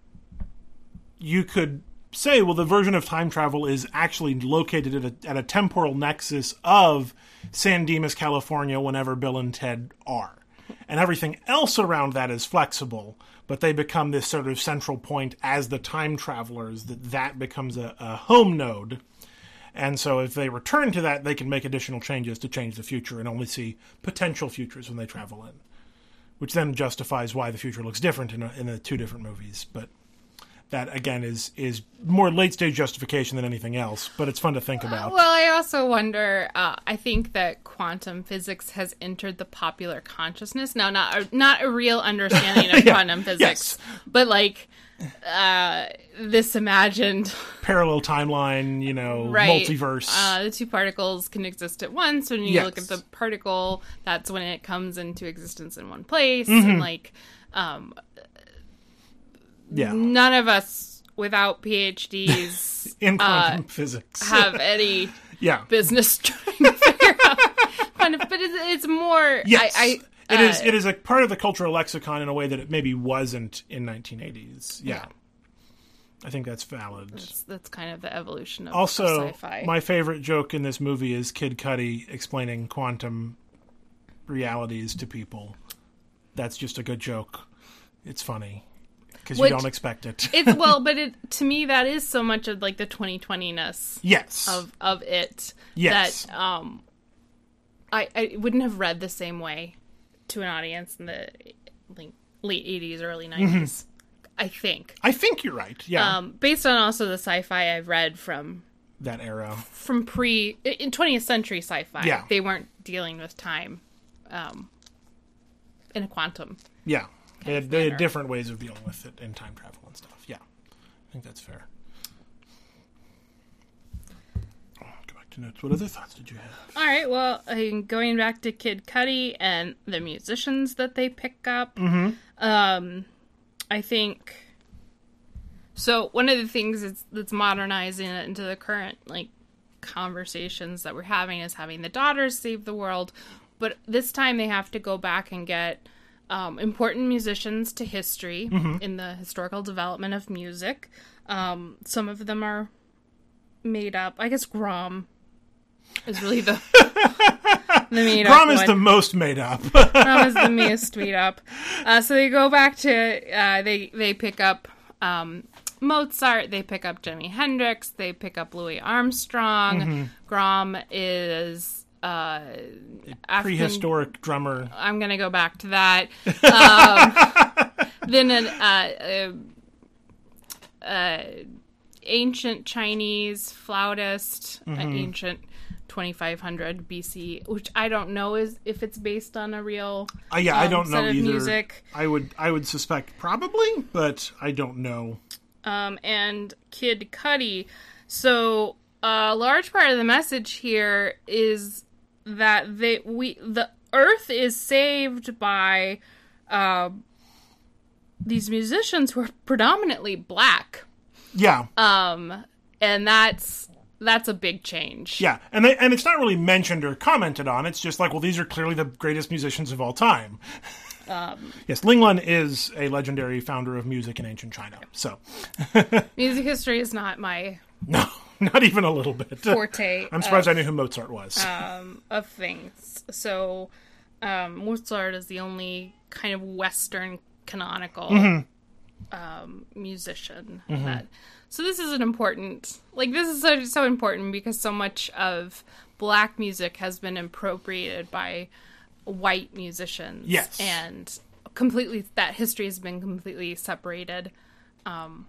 Speaker 1: you could say, well, the version of time travel is actually located at a, at a temporal nexus of San Dimas, California, whenever Bill and Ted are. And everything else around that is flexible, but they become this sort of central point as the time travelers, that that becomes a, a home node. And so if they return to that, they can make additional changes to change the future and only see potential futures when they travel in. Which then justifies why the future looks different in, a, in the two different movies. But that again is is more late stage justification than anything else, but it's fun to think about.
Speaker 2: Well, I also wonder. Uh, I think that quantum physics has entered the popular consciousness now. Not a, not a real understanding of yeah. quantum physics, yes. but like uh, this imagined
Speaker 1: parallel timeline, you know, right. multiverse.
Speaker 2: Uh, the two particles can exist at once. When you yes. look at the particle, that's when it comes into existence in one place, mm-hmm. and like. Um,
Speaker 1: yeah.
Speaker 2: none of us without PhDs
Speaker 1: in quantum uh, physics
Speaker 2: have any
Speaker 1: yeah.
Speaker 2: business trying to figure out kind of, but it's, it's more.
Speaker 1: Yes.
Speaker 2: I,
Speaker 1: I it uh, is. It is a part of the cultural lexicon in a way that it maybe wasn't in 1980s. Yeah, yeah. I think that's valid.
Speaker 2: That's, that's, kind of the evolution of
Speaker 1: also
Speaker 2: sci-fi.
Speaker 1: my favorite joke in this movie is Kid Cudi explaining quantum realities to people. That's just a good joke. It's funny because you don't expect it.
Speaker 2: it's well, but it to me that is so much of like the 2020ness.
Speaker 1: Yes.
Speaker 2: Of of it.
Speaker 1: Yes.
Speaker 2: That um, I I wouldn't have read the same way to an audience in the like late 80s, early 90s. Mm-hmm. I think.
Speaker 1: I think you're right. Yeah.
Speaker 2: Um, based on also the sci-fi I've read from
Speaker 1: that era,
Speaker 2: from pre in 20th century sci-fi.
Speaker 1: Yeah.
Speaker 2: They weren't dealing with time, um, in a quantum.
Speaker 1: Yeah. They had, they had different ways of dealing with it in time travel and stuff. Yeah, I think that's fair. Go back to notes. What other thoughts did you have?
Speaker 2: All right. Well, going back to Kid Cudi and the musicians that they pick up,
Speaker 1: mm-hmm.
Speaker 2: um, I think. So one of the things that's, that's modernizing it into the current like conversations that we're having is having the daughters save the world, but this time they have to go back and get um, important musicians to history
Speaker 1: mm-hmm.
Speaker 2: in the historical development of music. Um, some of them are made up. I guess Grom is really the the made
Speaker 1: Grom
Speaker 2: is
Speaker 1: one. the most made up.
Speaker 2: Grom is the most made up. Uh, so they go back to uh, they they pick up um, Mozart. They pick up Jimi Hendrix. They pick up Louis Armstrong.
Speaker 1: Mm-hmm.
Speaker 2: Grom is uh,
Speaker 1: prehistoric drummer.
Speaker 2: I'm gonna go back to that. Um, then an uh, uh, uh, ancient Chinese flautist, mm-hmm. an ancient 2500 BC, which I don't know is if it's based on a real.
Speaker 1: Uh, yeah, um, I don't know either.
Speaker 2: Music.
Speaker 1: I would I would suspect probably, but I don't know.
Speaker 2: Um, and Kid Cudi. So a large part of the message here is that they we the Earth is saved by uh, these musicians who are predominantly black.
Speaker 1: Yeah.
Speaker 2: Um, and that's that's a big change.
Speaker 1: Yeah, and they, and it's not really mentioned or commented on. It's just like, well, these are clearly the greatest musicians of all time.
Speaker 2: Um,
Speaker 1: yes, Ling Lun is a legendary founder of music in ancient China. So,
Speaker 2: music history is not my
Speaker 1: no. Not even a little bit.
Speaker 2: Forte.
Speaker 1: I'm surprised of, I knew who Mozart was.
Speaker 2: Um, of things. So, um, Mozart is the only kind of Western canonical
Speaker 1: mm-hmm.
Speaker 2: um, musician
Speaker 1: mm-hmm.
Speaker 2: that. So this is an important, like this is so, so important because so much of black music has been appropriated by white musicians.
Speaker 1: Yes,
Speaker 2: and completely that history has been completely separated. Um,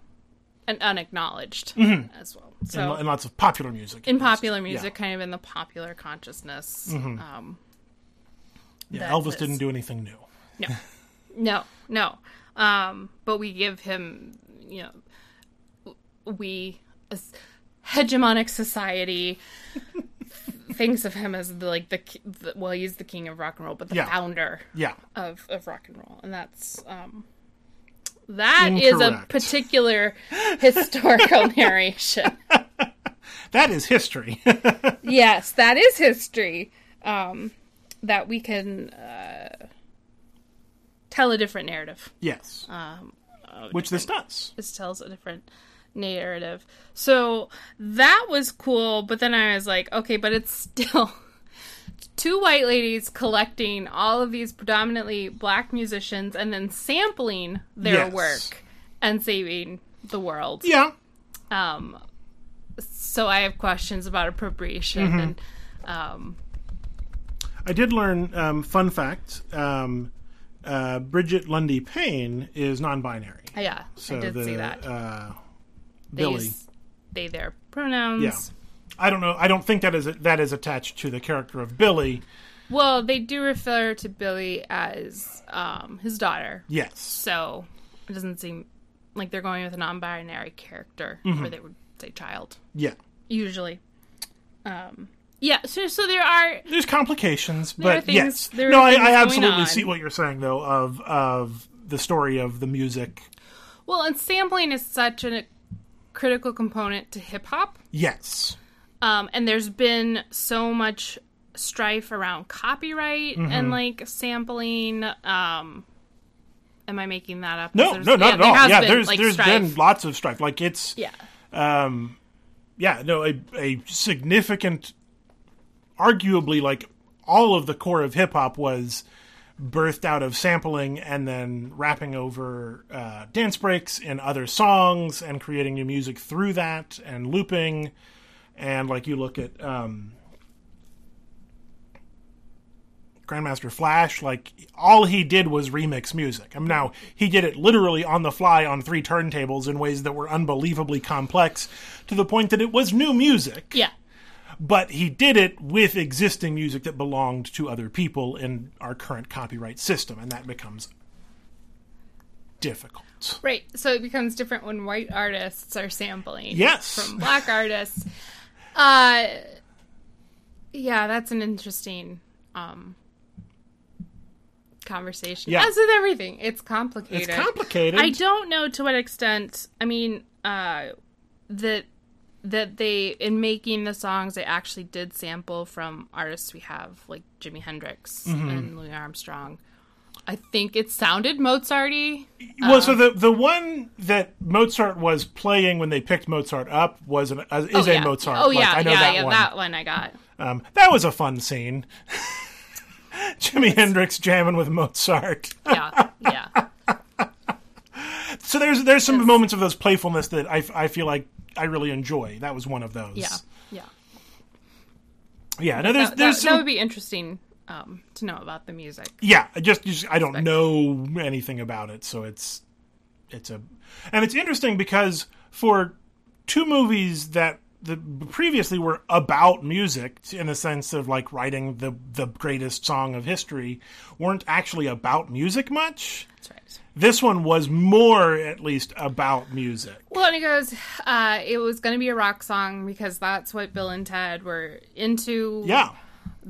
Speaker 2: and unacknowledged as well. So
Speaker 1: and, lots of popular music.
Speaker 2: in popular music, kind of in the popular consciousness.
Speaker 1: Mm-hmm.
Speaker 2: Um,
Speaker 1: Yeah, Elvis
Speaker 2: exists.
Speaker 1: didn't do anything new.
Speaker 2: no, no, no. Um, but we give him, you know, we as hegemonic society thinks of him as the like the, the well, he's the king of rock and roll, but the
Speaker 1: Yeah.
Speaker 2: founder
Speaker 1: Yeah,
Speaker 2: of, of rock and roll, and that's um, that is a particular historical narration.
Speaker 1: that is history.
Speaker 2: yes, that is history. Um, that we can uh, tell a different narrative.
Speaker 1: yes,
Speaker 2: Um,
Speaker 1: which this does.
Speaker 2: This tells a different narrative. So that was cool, but then I was like, okay, but it's still two white ladies collecting all of these predominantly black musicians and then sampling their
Speaker 1: Yes.
Speaker 2: work and saving the world.
Speaker 1: Yeah,
Speaker 2: Um, so I have questions about appropriation
Speaker 1: Mm-hmm.
Speaker 2: and um,
Speaker 1: I did learn. Um, fun fact: um, uh, Brigette Lundy-Paine is non-binary.
Speaker 2: yeah,
Speaker 1: So
Speaker 2: I did
Speaker 1: the
Speaker 2: see that.
Speaker 1: Uh,
Speaker 2: They
Speaker 1: Billy.
Speaker 2: use they their pronouns.
Speaker 1: Yeah. I don't know. I don't think that is that is attached to the character of Billy.
Speaker 2: Well, they do refer to Billy as um, his daughter.
Speaker 1: Yes.
Speaker 2: So it doesn't seem like they're going with a non-binary character,
Speaker 1: Mm-hmm.
Speaker 2: where they would say child
Speaker 1: Yeah.
Speaker 2: usually. Um, yeah, so so there are
Speaker 1: There's complications,
Speaker 2: There
Speaker 1: but
Speaker 2: things-
Speaker 1: yes.
Speaker 2: there
Speaker 1: no, I, I absolutely see what you're saying though of of the story of the music.
Speaker 2: well, and sampling is such a critical component to hip hop,
Speaker 1: Yes.
Speaker 2: Um, and there's been so much strife around copyright
Speaker 1: Mm-hmm.
Speaker 2: and like sampling. Um, am I making that up?
Speaker 1: No, no, not
Speaker 2: yeah,
Speaker 1: at all. Yeah,
Speaker 2: been,
Speaker 1: there's
Speaker 2: like,
Speaker 1: there's
Speaker 2: strife.
Speaker 1: been lots of strife. Like it's
Speaker 2: yeah.
Speaker 1: yeah, no, a a significant arguably like all of the core of hip hop was birthed out of sampling and then rapping over uh, dance breaks in other songs and creating new music through that and looping and like you look at um, Grandmaster Flash, like all he did was remix music. I mean, now he did it literally on the fly on three turntables in ways that were unbelievably complex, to the point that it was new music.
Speaker 2: Yeah.
Speaker 1: But he did it with existing music that belonged to other people in our current copyright system, and that becomes difficult.
Speaker 2: Right. So it becomes different when white artists are sampling
Speaker 1: Yes.
Speaker 2: from black artists. Uh yeah, that's an interesting um conversation.
Speaker 1: Yeah.
Speaker 2: As with everything, it's complicated.
Speaker 1: It's complicated.
Speaker 2: I don't know to what extent I mean, uh that that they in making the songs they actually did sample from artists we have like Jimi Hendrix
Speaker 1: Mm-hmm.
Speaker 2: and Louis Armstrong. I think it sounded Mozarty.
Speaker 1: well, so the the one that Mozart was playing when they picked Mozart up was an, uh, is
Speaker 2: Oh,
Speaker 1: a
Speaker 2: yeah.
Speaker 1: Mozart.
Speaker 2: Oh
Speaker 1: Like,
Speaker 2: yeah,
Speaker 1: I know
Speaker 2: yeah,
Speaker 1: that
Speaker 2: yeah.
Speaker 1: one.
Speaker 2: That one I got.
Speaker 1: Um, that was a fun scene. Jimi Hendrix jamming with Mozart.
Speaker 2: Yeah, yeah.
Speaker 1: So there's there's some moments of those playfulness that I, I feel like I really enjoy. That was one of those.
Speaker 2: Yeah, yeah.
Speaker 1: Yeah. No, there's
Speaker 2: That,
Speaker 1: there's
Speaker 2: that,
Speaker 1: some
Speaker 2: that would be interesting um, to know about the music.
Speaker 1: yeah. I Just, just I don't know anything about it, so it's it's a and it's interesting because for two movies that the previously were about music in the sense of like writing the the greatest song of history weren't actually about music much.
Speaker 2: That's right.
Speaker 1: This one was more, at least, about music.
Speaker 2: Well, and he goes, uh, it was going to be a rock song because that's what Bill and Ted were into.
Speaker 1: Yeah,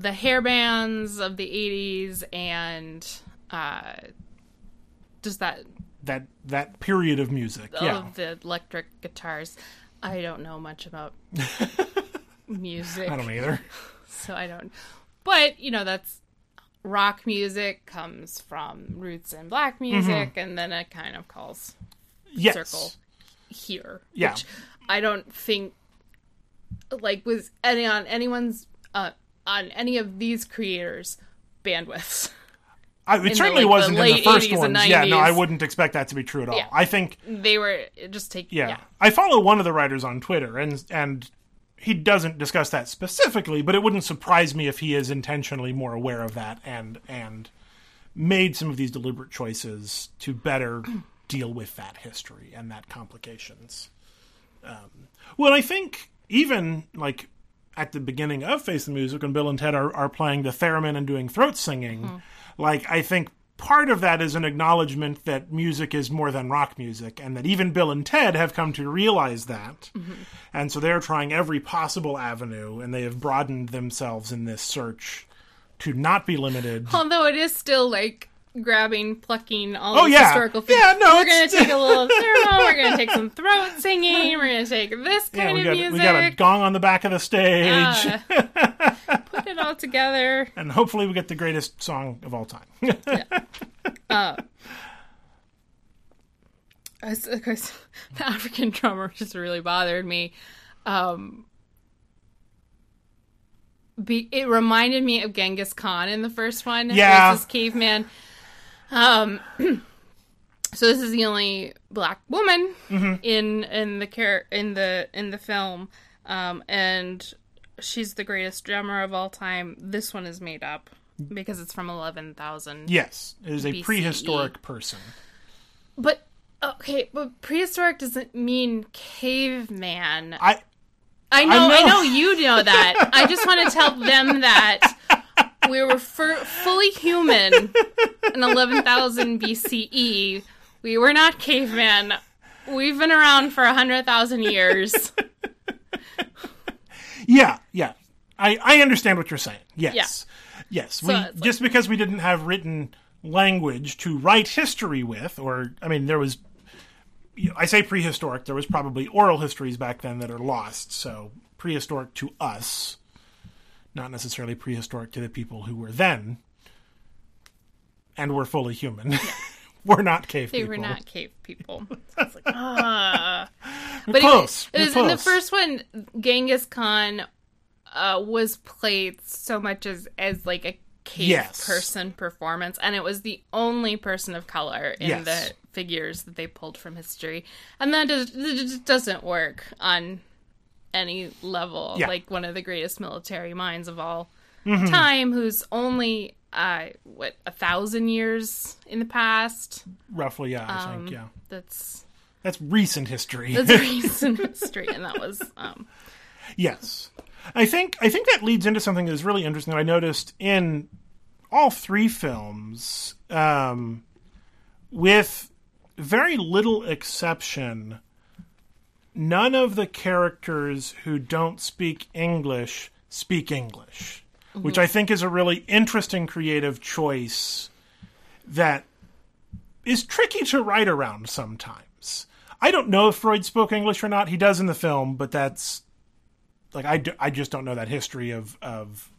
Speaker 2: The hair bands of the 80s and uh, just that,
Speaker 1: that that period of music.
Speaker 2: all
Speaker 1: Yeah,
Speaker 2: of the electric guitars. I don't know much about music.
Speaker 1: I don't either.
Speaker 2: so I don't. But you know, that's rock music comes from roots in black music, and then it kind of calls
Speaker 1: Yes,
Speaker 2: circle here.
Speaker 1: Yeah.
Speaker 2: Which I don't think like was any on anyone's uh on any of these creators bandwidths.
Speaker 1: I, it
Speaker 2: the,
Speaker 1: certainly
Speaker 2: like,
Speaker 1: wasn't in the first
Speaker 2: 80s
Speaker 1: ones. Yeah, no, I wouldn't expect that to be true at all.
Speaker 2: Yeah.
Speaker 1: I think
Speaker 2: They were just taking.
Speaker 1: yeah.
Speaker 2: yeah.
Speaker 1: I follow one of the writers on Twitter, and and he doesn't discuss that specifically, but it wouldn't surprise me if he is intentionally more aware of that and and made some of these deliberate choices to better deal with that history and that complications. Um, well, I think even like at the beginning of Face the Music, when Bill and Ted are, are playing the theremin and doing throat singing, mm-hmm. like I think part of that is an acknowledgement that music is more than rock music, and that even Bill and Ted have come to realize that, mm-hmm. and so they're trying every possible avenue, and they have broadened themselves in this search to not be limited.
Speaker 2: Although it is still like grabbing, plucking all
Speaker 1: Oh,
Speaker 2: these
Speaker 1: yeah.
Speaker 2: historical figures.
Speaker 1: Yeah, no,
Speaker 2: we're gonna take a little thermal. We're gonna take some throat singing. We're gonna take this kind
Speaker 1: we
Speaker 2: of
Speaker 1: got
Speaker 2: music.
Speaker 1: we got a gong on the back of the stage,
Speaker 2: uh, put it all together.
Speaker 1: and hopefully we get the greatest song of all time.
Speaker 2: S- of course, the African drummer just really bothered me. Um, be, it reminded me of Genghis Khan in the first one.
Speaker 1: Yeah.
Speaker 2: This caveman. Um, so this is the only black woman in in the char- in the in the film, um, and she's the greatest drummer of all time. This one is made up because it's from eleven thousand.
Speaker 1: yes, it is a
Speaker 2: BCE.
Speaker 1: prehistoric person.
Speaker 2: But okay, but prehistoric doesn't mean caveman.
Speaker 1: I
Speaker 2: I know, I
Speaker 1: know.
Speaker 2: know, you know that. I just want to tell them that we were fur- fully human in 11,000 BCE. We were not caveman. We've been around for 100,000 years.
Speaker 1: Yeah, yeah. I, I understand what you're saying. Yes. Yes. we,
Speaker 2: it's like-
Speaker 1: just because we didn't have written language to write history with, or, I mean, there was, you know, I say prehistoric, there was probably oral histories back then that are lost. So prehistoric to us, not necessarily prehistoric to the people who were then and were fully human. we're not cave people,
Speaker 2: They
Speaker 1: people.
Speaker 2: were not cave people. It's like, ah. But
Speaker 1: close.
Speaker 2: it, was in the first one, Genghis Khan uh, was played so much as as like a cave
Speaker 1: Yes.
Speaker 2: person performance, and it was the only person of color in
Speaker 1: Yes.
Speaker 2: the figures that they pulled from history, and that just doesn't work on any level.
Speaker 1: Yeah.
Speaker 2: Like one of the greatest military minds of all
Speaker 1: Mm-hmm.
Speaker 2: time, who's only uh what a thousand years in the past.
Speaker 1: Roughly, yeah, I
Speaker 2: Um,
Speaker 1: think, yeah.
Speaker 2: That's
Speaker 1: That's recent history.
Speaker 2: that's recent history, and that was um
Speaker 1: Yes. I think I think that leads into something that's really interesting that I noticed in all three films, um, with very little exception, none of the characters who don't speak English speak English, which I mm-hmm. think is a really interesting creative choice that is tricky to write around sometimes. I don't know if Freud spoke English or not. He does in the film, but that's like I I just don't know that history of of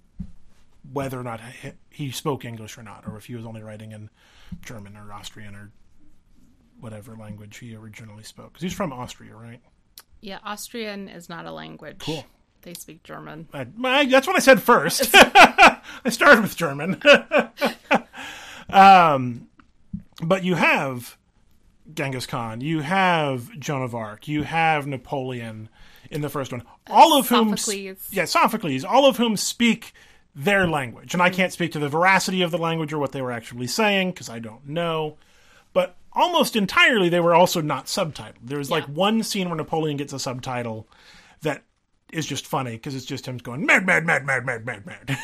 Speaker 1: whether or not he, spoke English or not, or if he was only writing in German or Austrian or whatever language he originally spoke. 'Cause he's from Austria, right?
Speaker 2: Yeah, Austrian is not a language.
Speaker 1: Cool.
Speaker 2: They speak German.
Speaker 1: I, I, that's what I said first. I started with German. um, but you have Genghis Khan, you have Joan of Arc, you have Napoleon in the first one, all of whom,
Speaker 2: Sophocles.
Speaker 1: yeah, Sophocles, all of whom speak their language, and I can't speak to the veracity of the language or what they were actually saying because I don't know. But almost entirely, they were also not subtitled. There's like
Speaker 2: Yeah.
Speaker 1: one scene where Napoleon gets a subtitle that is just funny because it's just him going mad, mad, mad, mad, mad, mad, mad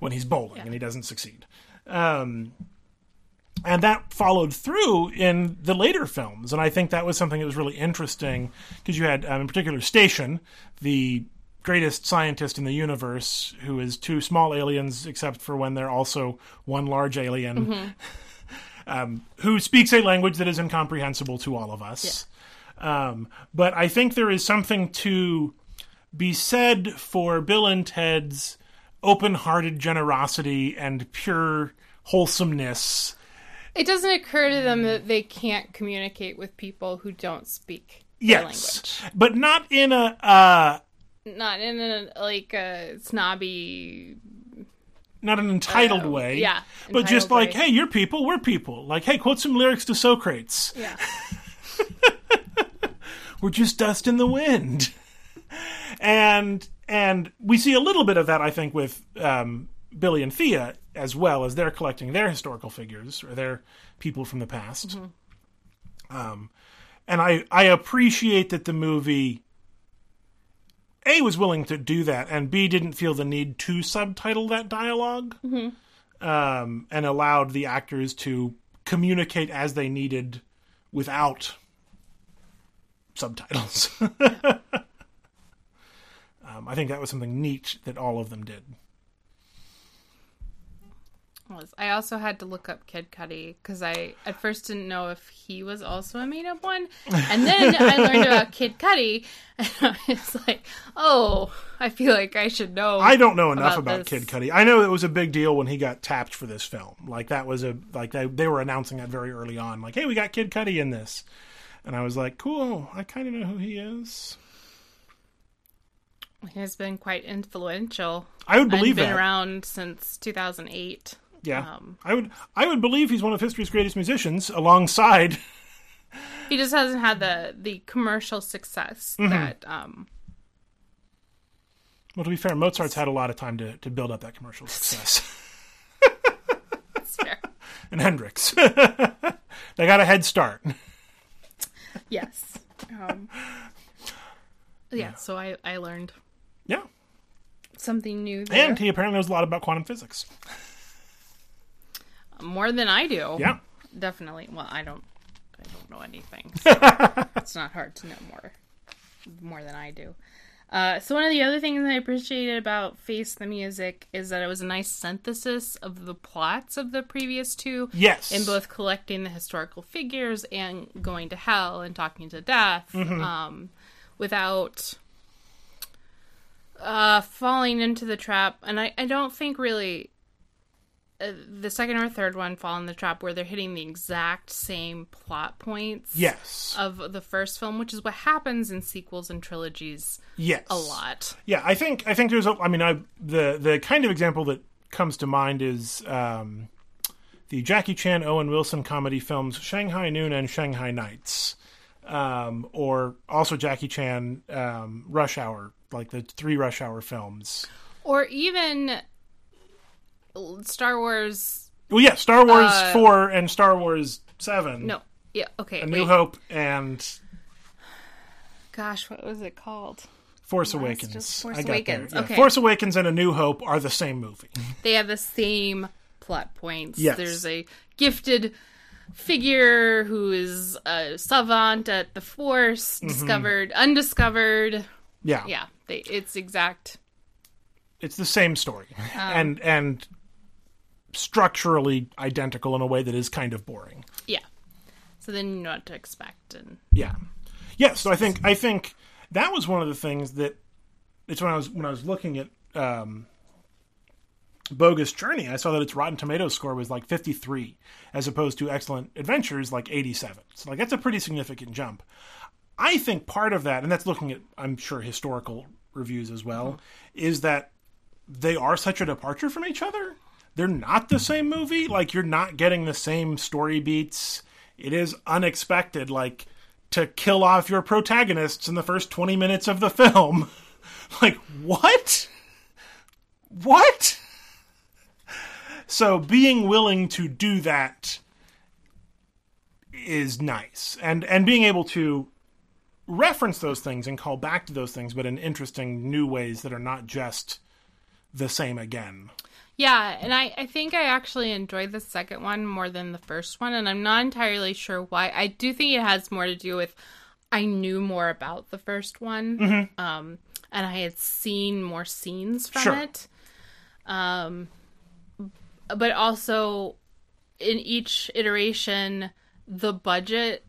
Speaker 1: when he's bowling and he doesn't succeed. Um, and that followed through in the later films, and I think that was something that was really interesting because you had, um, in particular, Station, the greatest scientist in the universe, who is two small aliens, except for when they're also one large alien, um, who speaks a language that is incomprehensible to all of us. Um, but I think there is something to be said for Bill and Ted's open hearted generosity and pure wholesomeness.
Speaker 2: It doesn't occur to them that they can't communicate with people who don't speak their language.
Speaker 1: Yes. But not in a. Uh.
Speaker 2: Not in a like a snobby.
Speaker 1: Not an entitled
Speaker 2: Uh,
Speaker 1: way.
Speaker 2: yeah,
Speaker 1: But just like,
Speaker 2: way.
Speaker 1: hey, you're people, we're people. Like, hey, quote some lyrics to Socrates.
Speaker 2: Yeah.
Speaker 1: We're just dust in the wind. and and we see a little bit of that, I think, with um, Billy and Thea as well as they're collecting their historical figures or their people from the past. Um, and I I appreciate that the movie a was willing to do that, and B didn't feel the need to subtitle that dialog um, and allowed the actors to communicate as they needed without subtitles. um, I think that was something neat that all of them did.
Speaker 2: Was. I also had to look up Kid Cudi because I at first didn't know if he was also a made up one, and then I learned about Kid Cudi, and I was like, oh, I feel like I should know.
Speaker 1: I don't know enough
Speaker 2: about
Speaker 1: about. Kid Cudi. I know it was a big deal when he got tapped for this film. Like that was a like they they were announcing that very early on. Like, hey, we got Kid Cudi in this, and I was like, cool. I kind of know who he is.
Speaker 2: He has been quite influential.
Speaker 1: I would
Speaker 2: believe
Speaker 1: believe
Speaker 2: been
Speaker 1: that.
Speaker 2: around since 2008.
Speaker 1: Yeah,
Speaker 2: Um,
Speaker 1: I would. I would believe he's one of history's greatest musicians, alongside.
Speaker 2: He just hasn't had the the commercial success
Speaker 1: Mm-hmm.
Speaker 2: that um
Speaker 1: Well, to be fair, Mozart's had a lot of time to, to build up that commercial success,
Speaker 2: fair.
Speaker 1: and Hendrix. they got a head start.
Speaker 2: yes. Um, yeah, so I I learned
Speaker 1: Yeah,
Speaker 2: something new there.
Speaker 1: and he apparently knows a lot about quantum physics.
Speaker 2: More than I do.
Speaker 1: Yeah,
Speaker 2: Definitely. Well, I don't I don't know anything. so it's not hard to know more more than I do. Uh, so one of the other things I appreciated about Face the Music is that it was a nice synthesis of the plots of the previous two.
Speaker 1: yes,
Speaker 2: in both collecting the historical figures and going to hell and talking to death
Speaker 1: Mm-hmm.
Speaker 2: um, without uh, falling into the trap. And I, I don't think really uh, the second or third one fall in the trap where they're hitting the exact same plot points
Speaker 1: yes,
Speaker 2: of the first film, which is what happens in sequels and trilogies
Speaker 1: yes,
Speaker 2: a lot.
Speaker 1: Yeah, I think I think there's a. I mean, I the the kind of example that comes to mind is um, the Jackie Chan Owen Wilson comedy films Shanghai Noon and Shanghai Nights, um, or also Jackie Chan um, Rush Hour, like the three Rush Hour films.
Speaker 2: Or even Star Wars.
Speaker 1: Well, yeah, Star Wars
Speaker 2: Uh,
Speaker 1: four and Star Wars seven.
Speaker 2: No. Yeah, okay.
Speaker 1: A
Speaker 2: wait.
Speaker 1: New Hope and
Speaker 2: Gosh, what was it called?
Speaker 1: Force
Speaker 2: Last-
Speaker 1: Awakens.
Speaker 2: just Force
Speaker 1: I got there.
Speaker 2: Awakens,
Speaker 1: Yeah,
Speaker 2: okay.
Speaker 1: Force Awakens and A New Hope are the same movie.
Speaker 2: they have the same plot points.
Speaker 1: Yes.
Speaker 2: There's a gifted figure who is a savant at the Force,
Speaker 1: Mm-hmm.
Speaker 2: discovered, undiscovered.
Speaker 1: Yeah,
Speaker 2: Yeah, they, it's exact.
Speaker 1: it's the same story
Speaker 2: Um,
Speaker 1: and and structurally identical in a way that is kind of boring.
Speaker 2: Yeah. So then you know what to expect, and
Speaker 1: yeah. Yeah so i think i think that was one of the things that it's when i was when i was looking at um bogus journey i saw that its rotten tomatoes score was like 53 as opposed to excellent adventures like 87 so like that's a pretty significant jump. I think part of that and that's looking at i'm sure historical reviews as well is that they are such a departure from each other. They're not the same movie. Like you're not getting the same story beats. It is unexpected, like to kill off your protagonists in the first 20 minutes of the film. like, what? What? So being willing to do that is nice. And and being able to reference those things and call back to those things, but in interesting new ways that are not just the same again.
Speaker 2: Yeah, and I I think I actually enjoyed the second one more than the first one, and I'm not entirely sure why. I do think it has more to do with I knew more about the first one, um, and I had seen more scenes from
Speaker 1: Sure.
Speaker 2: it. Um, but also in each iteration, the budget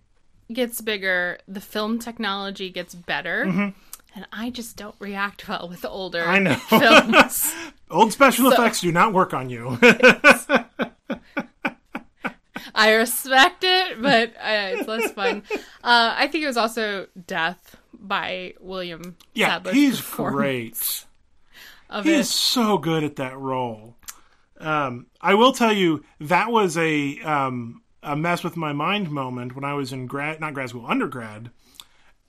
Speaker 2: gets bigger, the film technology gets better. And I just don't react well with older
Speaker 1: I know.
Speaker 2: films.
Speaker 1: Old special effects do not work on you.
Speaker 2: I respect it, but uh, it's less fun. Uh, I think it was also Death by William
Speaker 1: yeah,
Speaker 2: Sadler's
Speaker 1: he's great. He
Speaker 2: it.
Speaker 1: is so good at that role. Um, I will tell you that was a um, a mess with my mind moment when I was in grad, not grad school, undergrad,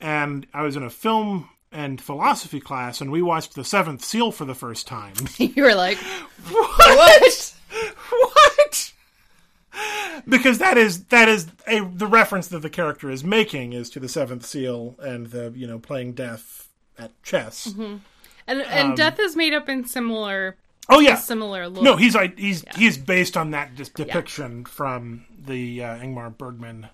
Speaker 1: and I was in a film and philosophy class, and we watched The Seventh Seal for the first time.
Speaker 2: you were like,
Speaker 1: What? What? because that is that is a the reference that the character is making is to the seventh seal and the you know playing death at chess.
Speaker 2: and and death is made up in similar
Speaker 1: Oh yeah,
Speaker 2: similar look.
Speaker 1: no, he's I- he's he's based on that depiction from the uh, Ingmar Bergman.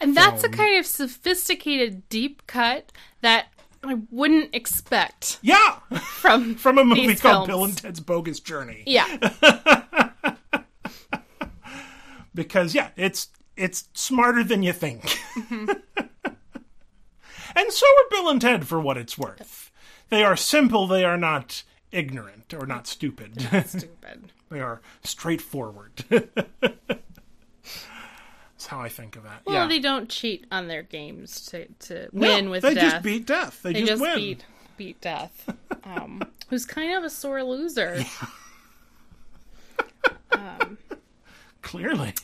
Speaker 2: and that's a kind of sophisticated deep cut that I wouldn't expect
Speaker 1: Yeah,
Speaker 2: from
Speaker 1: from a movie called
Speaker 2: films.
Speaker 1: Bill and Ted's Bogus Journey.
Speaker 2: Yeah,
Speaker 1: because yeah, it's it's smarter than you think.
Speaker 2: Mm-hmm.
Speaker 1: and so are Bill and Ted for what it's worth. They are simple, they are not ignorant or not stupid.
Speaker 2: stupid.
Speaker 1: they are straightforward. How I think of that.
Speaker 2: Well,
Speaker 1: yeah.
Speaker 2: they don't cheat on their games to to
Speaker 1: No,
Speaker 2: win with
Speaker 1: they
Speaker 2: death.
Speaker 1: They just beat death. They,
Speaker 2: they
Speaker 1: just,
Speaker 2: just
Speaker 1: win.
Speaker 2: beat beat death, um, who's kind of a sore loser.
Speaker 1: Clearly.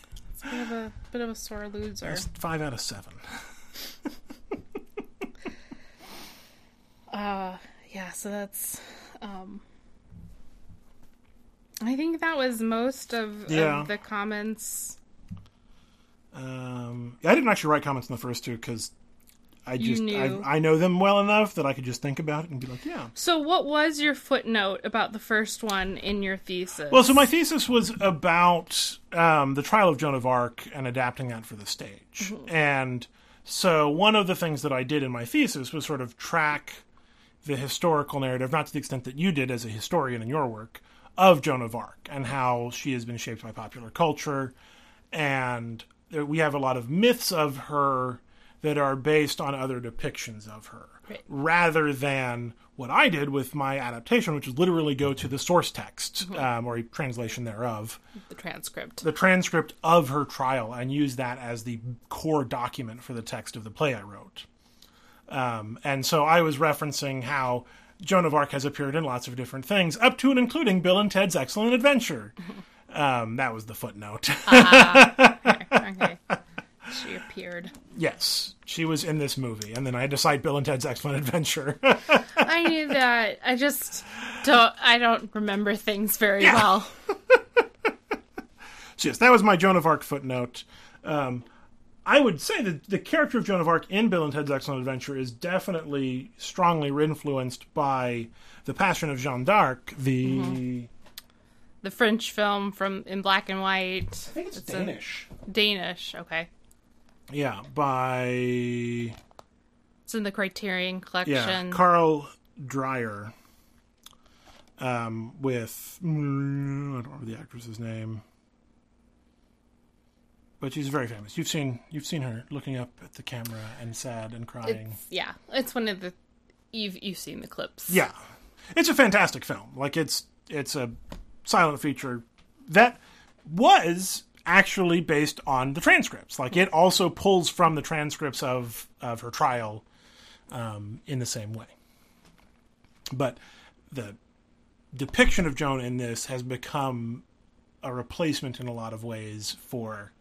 Speaker 2: Bit of a bit of a sore loser.
Speaker 1: That's five out of seven.
Speaker 2: Uh, yeah. So that's. Um, I think that was most of,
Speaker 1: Yeah.
Speaker 2: of the comments.
Speaker 1: Um, I didn't actually write comments in the first two because I just. I, I know them well enough that I could just think about it and be like, yeah.
Speaker 2: So, what was your footnote about the first one in your thesis?
Speaker 1: Well, so my thesis was about um, the trial of Joan of Arc and adapting that for the stage. And so one of the things that I did in my thesis was sort of track the historical narrative, not to the extent that you did as a historian in your work, of Joan of Arc and how she has been shaped by popular culture. And we have a lot of myths of her that are based on other depictions of her,
Speaker 2: Right.
Speaker 1: rather than what I did with my adaptation, which is literally go to the source text um, or a translation thereof,
Speaker 2: the transcript.
Speaker 1: the transcript of her trial, and use that as the core document for the text of the play I wrote. Um, and so I was referencing how Joan of Arc has appeared in lots of different things, up to and including Bill and Ted's Excellent Adventure. Um, that was the footnote.
Speaker 2: okay. She appeared.
Speaker 1: yes, she was in this movie, and then I had to cite Bill and Ted's Excellent Adventure.
Speaker 2: I knew that. I just don't. I don't remember things very well.
Speaker 1: So yes, that was my Joan of Arc footnote. Um, I would say that the character of Joan of Arc in Bill and Ted's Excellent Adventure is definitely strongly influenced by the Passion of Jeanne d'Arc. The
Speaker 2: The French film from in black and white.
Speaker 1: I think it's,
Speaker 2: a-
Speaker 1: Danish.
Speaker 2: Danish. Okay.
Speaker 1: yeah, by
Speaker 2: It's in the Criterion collection.
Speaker 1: yeah Carl Dreyer. Um, with mm, I don't remember the actress's name, but she's very famous. You've seen you've seen her looking up at the camera and sad and crying.
Speaker 2: It's, yeah, it's one of the. You've you've seen the clips.
Speaker 1: Yeah, it's a fantastic film. Like it's it's a silent feature that was actually based on the transcripts. Like it also pulls from the transcripts of of her trial um, in the same way. But the depiction of Joan in this has become a replacement in a lot of ways for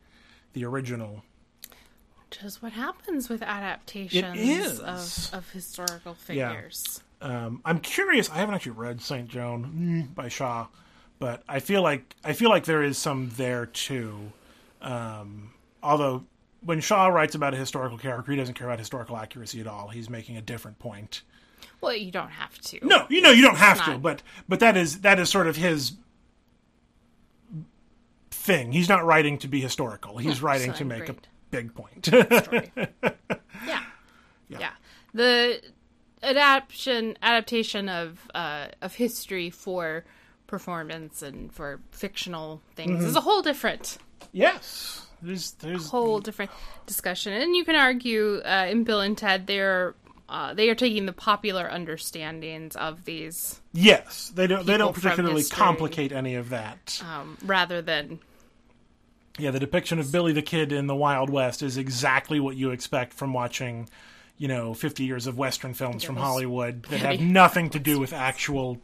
Speaker 1: the original.
Speaker 2: Which is what happens with adaptations of of historical
Speaker 1: Yeah.
Speaker 2: figures.
Speaker 1: Um, I'm curious. I haven't actually read Saint Joan by Shaw, but I feel like I feel like there is some there too. Um, although when Shaw writes about a historical character, he doesn't care about historical accuracy at all. He's making a different point.
Speaker 2: Well, you don't have to.
Speaker 1: No, you know you don't have to, but but that is that is sort of his thing. He's not writing to be historical. He's writing
Speaker 2: so
Speaker 1: to make a big point.
Speaker 2: story. yeah. yeah. The adaptation adaptation of uh, of history for performance and for fictional things
Speaker 1: Mm-hmm.
Speaker 2: is a whole different
Speaker 1: yes, there's there's a
Speaker 2: whole different discussion. And you can argue uh, in Bill and Ted they're uh, they are taking the popular understandings of these
Speaker 1: yes they don't they don't particularly
Speaker 2: history.
Speaker 1: complicate any of that.
Speaker 2: um, rather than
Speaker 1: Yeah, the depiction of Billy the Kid in the Wild West is exactly what you expect from watching, you know, 50 years of Western films from Hollywood that have nothing to do with actual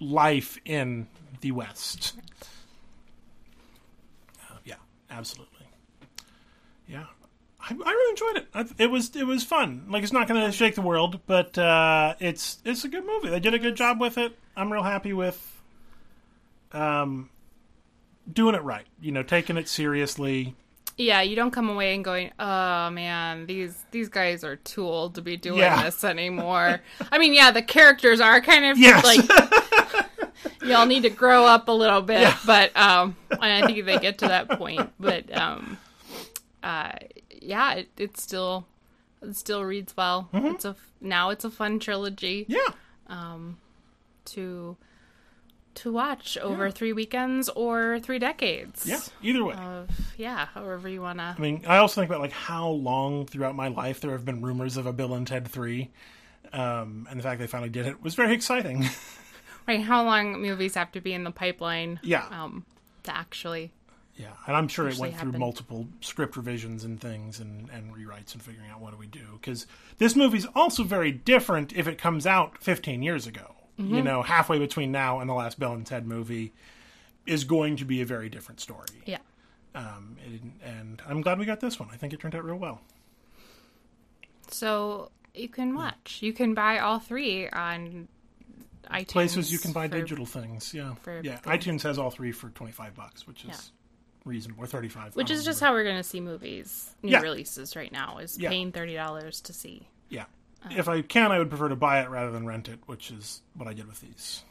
Speaker 1: life in the West. Uh, yeah, absolutely. Yeah. I, I really enjoyed it. I, it was it was fun. Like it's not going to shake the world, but uh, it's it's a good movie. They did a good job with it. I'm real happy with um, doing it right. You know, taking it seriously.
Speaker 2: Yeah, you don't come away and going, "Oh man, these these guys are too old to be doing
Speaker 1: Yeah.
Speaker 2: this anymore." I mean, yeah, the characters are kind of
Speaker 1: Yes.
Speaker 2: like y'all need to grow up a little bit,
Speaker 1: Yeah.
Speaker 2: but um, I think they get to that point. But um, uh, yeah, it, it still it still reads well.
Speaker 1: Mm-hmm.
Speaker 2: It's a now it's a fun trilogy
Speaker 1: Yeah.
Speaker 2: to to watch over three weekends or three decades.
Speaker 1: Yeah. Either way.
Speaker 2: Of yeah, however you wanna.
Speaker 1: I mean, I also think about like how long throughout my life there have been rumors of a Bill and Ted three, um, and the fact they finally did it was very exciting.
Speaker 2: Right, how long movies have to be in the pipeline?
Speaker 1: Yeah.
Speaker 2: Um, to actually.
Speaker 1: yeah, and I'm sure it went through multiple script revisions and things and, and rewrites and figuring out what do we do because this movie's also very different if it comes out 15 years ago.
Speaker 2: Mm-hmm.
Speaker 1: You know, halfway between now and the last Bill and Ted movie is going to be a very different story.
Speaker 2: Yeah.
Speaker 1: Um, it, and I'm glad we got this one. I think it turned out real well.
Speaker 2: So you can watch. You can buy all three on iTunes.
Speaker 1: places you can buy
Speaker 2: for-
Speaker 1: digital things. Yeah, yeah.
Speaker 2: things.
Speaker 1: iTunes has all three for twenty five bucks, which is
Speaker 2: Yeah.
Speaker 1: reasonable, or thirty five.
Speaker 2: Which is just how we're going to see movies, new
Speaker 1: Yeah.
Speaker 2: releases right now, is
Speaker 1: Yeah.
Speaker 2: paying $30 to see.
Speaker 1: yeah.
Speaker 2: Uh.
Speaker 1: if I can, I would prefer to buy it rather than rent it, which is what I did with these.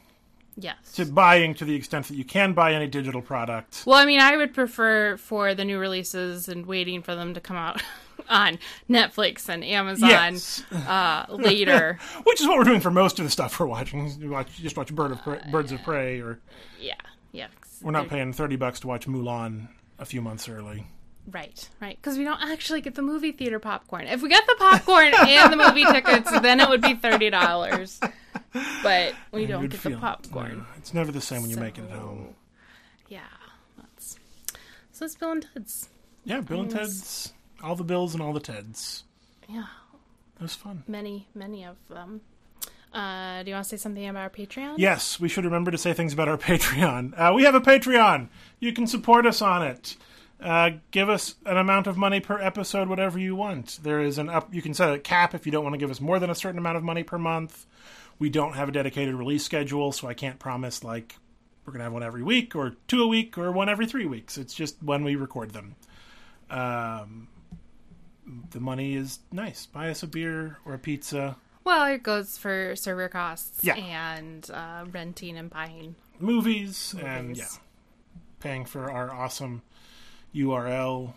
Speaker 2: Yes.
Speaker 1: To buying to the extent that you can buy any digital product.
Speaker 2: Well, I mean, I would prefer for the new releases and waiting for them to come out on Netflix and Amazon
Speaker 1: Yes,
Speaker 2: uh, later.
Speaker 1: which is what we're doing for most of the stuff we're watching. We watch, just watch Bird of Pre- Birds of Prey, or
Speaker 2: yeah. Yeah.
Speaker 1: we're not paying thirty bucks to watch Mulan a few months early.
Speaker 2: Right, right. Because we don't actually get the movie theater popcorn. If we get the popcorn and the movie tickets, then it would be thirty dollars. But we don't get the popcorn.
Speaker 1: It's never the same when you make it at home.
Speaker 2: Yeah, that's so. It's Bill and Ted's.
Speaker 1: Yeah, Bill and. Ted's, all the Bills and all the Teds.
Speaker 2: Yeah,
Speaker 1: That was fun.
Speaker 2: many, many of them. Uh, do you want to say something about our Patreon?
Speaker 1: Yes, we should remember to say things about our Patreon. Uh, we have a Patreon. You can support us on it. Uh, give us an amount of money per episode, whatever you want. There is an up. You can set a cap if you don't want to give us more than a certain amount of money per month. We don't have a dedicated release schedule, so I can't promise like we're gonna have one every week or two a week or one every three weeks. It's just when we record them. Um, the money is nice. Buy us a beer or a pizza.
Speaker 2: Well, it goes for server costs
Speaker 1: Yeah.
Speaker 2: and uh, renting and buying.
Speaker 1: movies, and yeah, paying for our awesome URL.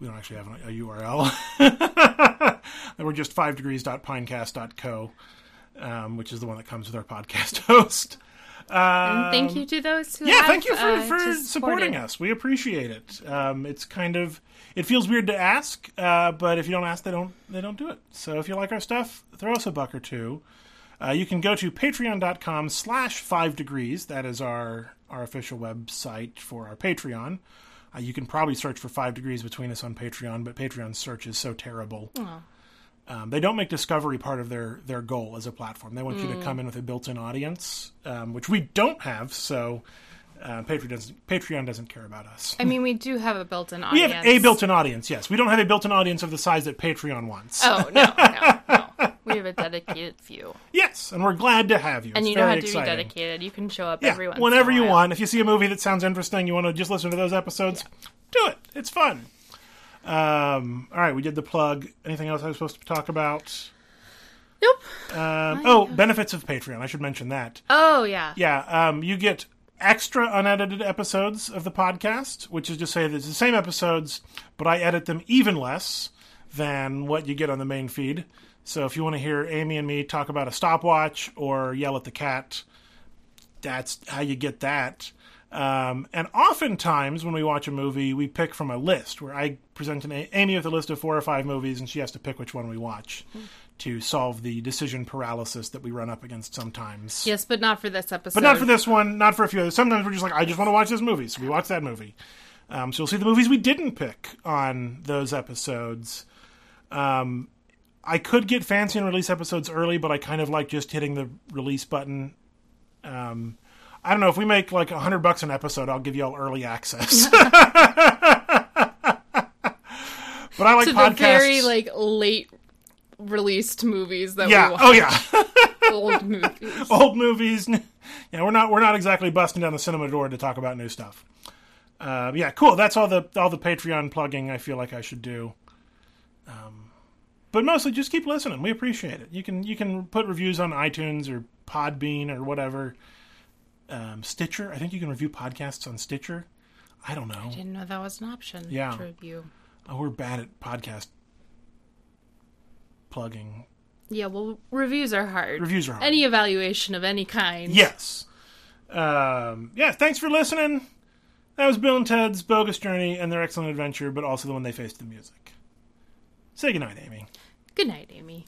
Speaker 1: We don't actually have a URL. We're just five degrees.pinecast.co, um, which is the one that comes with our podcast host.
Speaker 2: And thank you to those who
Speaker 1: Um, Yeah,
Speaker 2: have,
Speaker 1: thank you for,
Speaker 2: uh,
Speaker 1: for supporting us. We appreciate it. Um, it's kind of it feels weird to ask, uh, but if you don't ask, they don't they don't do it. So if you like our stuff, throw us a buck or two. Uh, you can go to patreon.com slash five degrees. That is our our official website for our Patreon. Uh, you can probably search for five degrees between us on Patreon, but Patreon search is so terrible.
Speaker 2: Oh.
Speaker 1: Um, they don't make discovery part of their their goal as a platform. They want you
Speaker 2: Mm.
Speaker 1: to come in with a built-in audience, um, which we don't have. So uh, Patreon doesn't Patreon doesn't care about us.
Speaker 2: I mean, we do have a built-in audience.
Speaker 1: We have a built-in audience. Yes, we don't have a built-in audience of the size that Patreon wants.
Speaker 2: Oh no, no, no. We have a dedicated few,
Speaker 1: Yes, and we're glad to have you.
Speaker 2: and
Speaker 1: It's
Speaker 2: you know how to
Speaker 1: exciting.
Speaker 2: be dedicated. You can show up
Speaker 1: Yeah,
Speaker 2: every once
Speaker 1: whenever you want. If you see a movie that sounds interesting, you want to just listen to those episodes, do it. It's fun. Um, all right, we did the plug. Anything else I was supposed to talk about?
Speaker 2: Nope.
Speaker 1: Um, oh, benefits of Patreon. I should mention that.
Speaker 2: Oh yeah.
Speaker 1: Yeah, um, you get extra unedited episodes of the podcast, which is to say that it's the same episodes, but I edit them even less than what you get on the main feed. So if you want to hear Amy and me talk about a stopwatch or yell at the cat, that's how you get that. Um, and oftentimes, when we watch a movie, we pick from a list where I present an A- Amy with a list of four or five movies, and she has to pick which one we watch to solve the decision paralysis that we run up against sometimes.
Speaker 2: Yes, but not for this episode.
Speaker 1: But not for this one, not for a few others. Sometimes we're just like, I just want to watch this movie, so we watch that movie. Um, so you'll see the movies we didn't pick on those episodes. Um, I could get fancy and release episodes early, but I kind of like just hitting the release button. Um, I don't know if we make like a hundred bucks an episode, I'll give you all early access. but I like
Speaker 2: to
Speaker 1: podcasts.
Speaker 2: very like late released movies that
Speaker 1: yeah.
Speaker 2: we watch.
Speaker 1: Oh yeah.
Speaker 2: old movies.
Speaker 1: old movies. Yeah, we're not we're not exactly busting down the cinema door to talk about new stuff. uh, yeah, cool. That's all the all the Patreon plugging I feel like I should do. Um, but mostly just keep listening. We appreciate it. You can you can put reviews on iTunes or Podbean or whatever. Um, Stitcher. I think you can review podcasts on Stitcher. I don't know.
Speaker 2: Didn't know that was an option.
Speaker 1: Yeah.
Speaker 2: To review.
Speaker 1: Oh, we're bad at podcast plugging.
Speaker 2: Yeah, well, reviews are hard.
Speaker 1: Reviews are hard.
Speaker 2: Any evaluation of any kind.
Speaker 1: Yes. Um, yeah, thanks for listening. That was Bill and Ted's Bogus Journey and their excellent adventure, but also the one they faced the music. Say goodnight, Amy.
Speaker 2: Good night, Amy.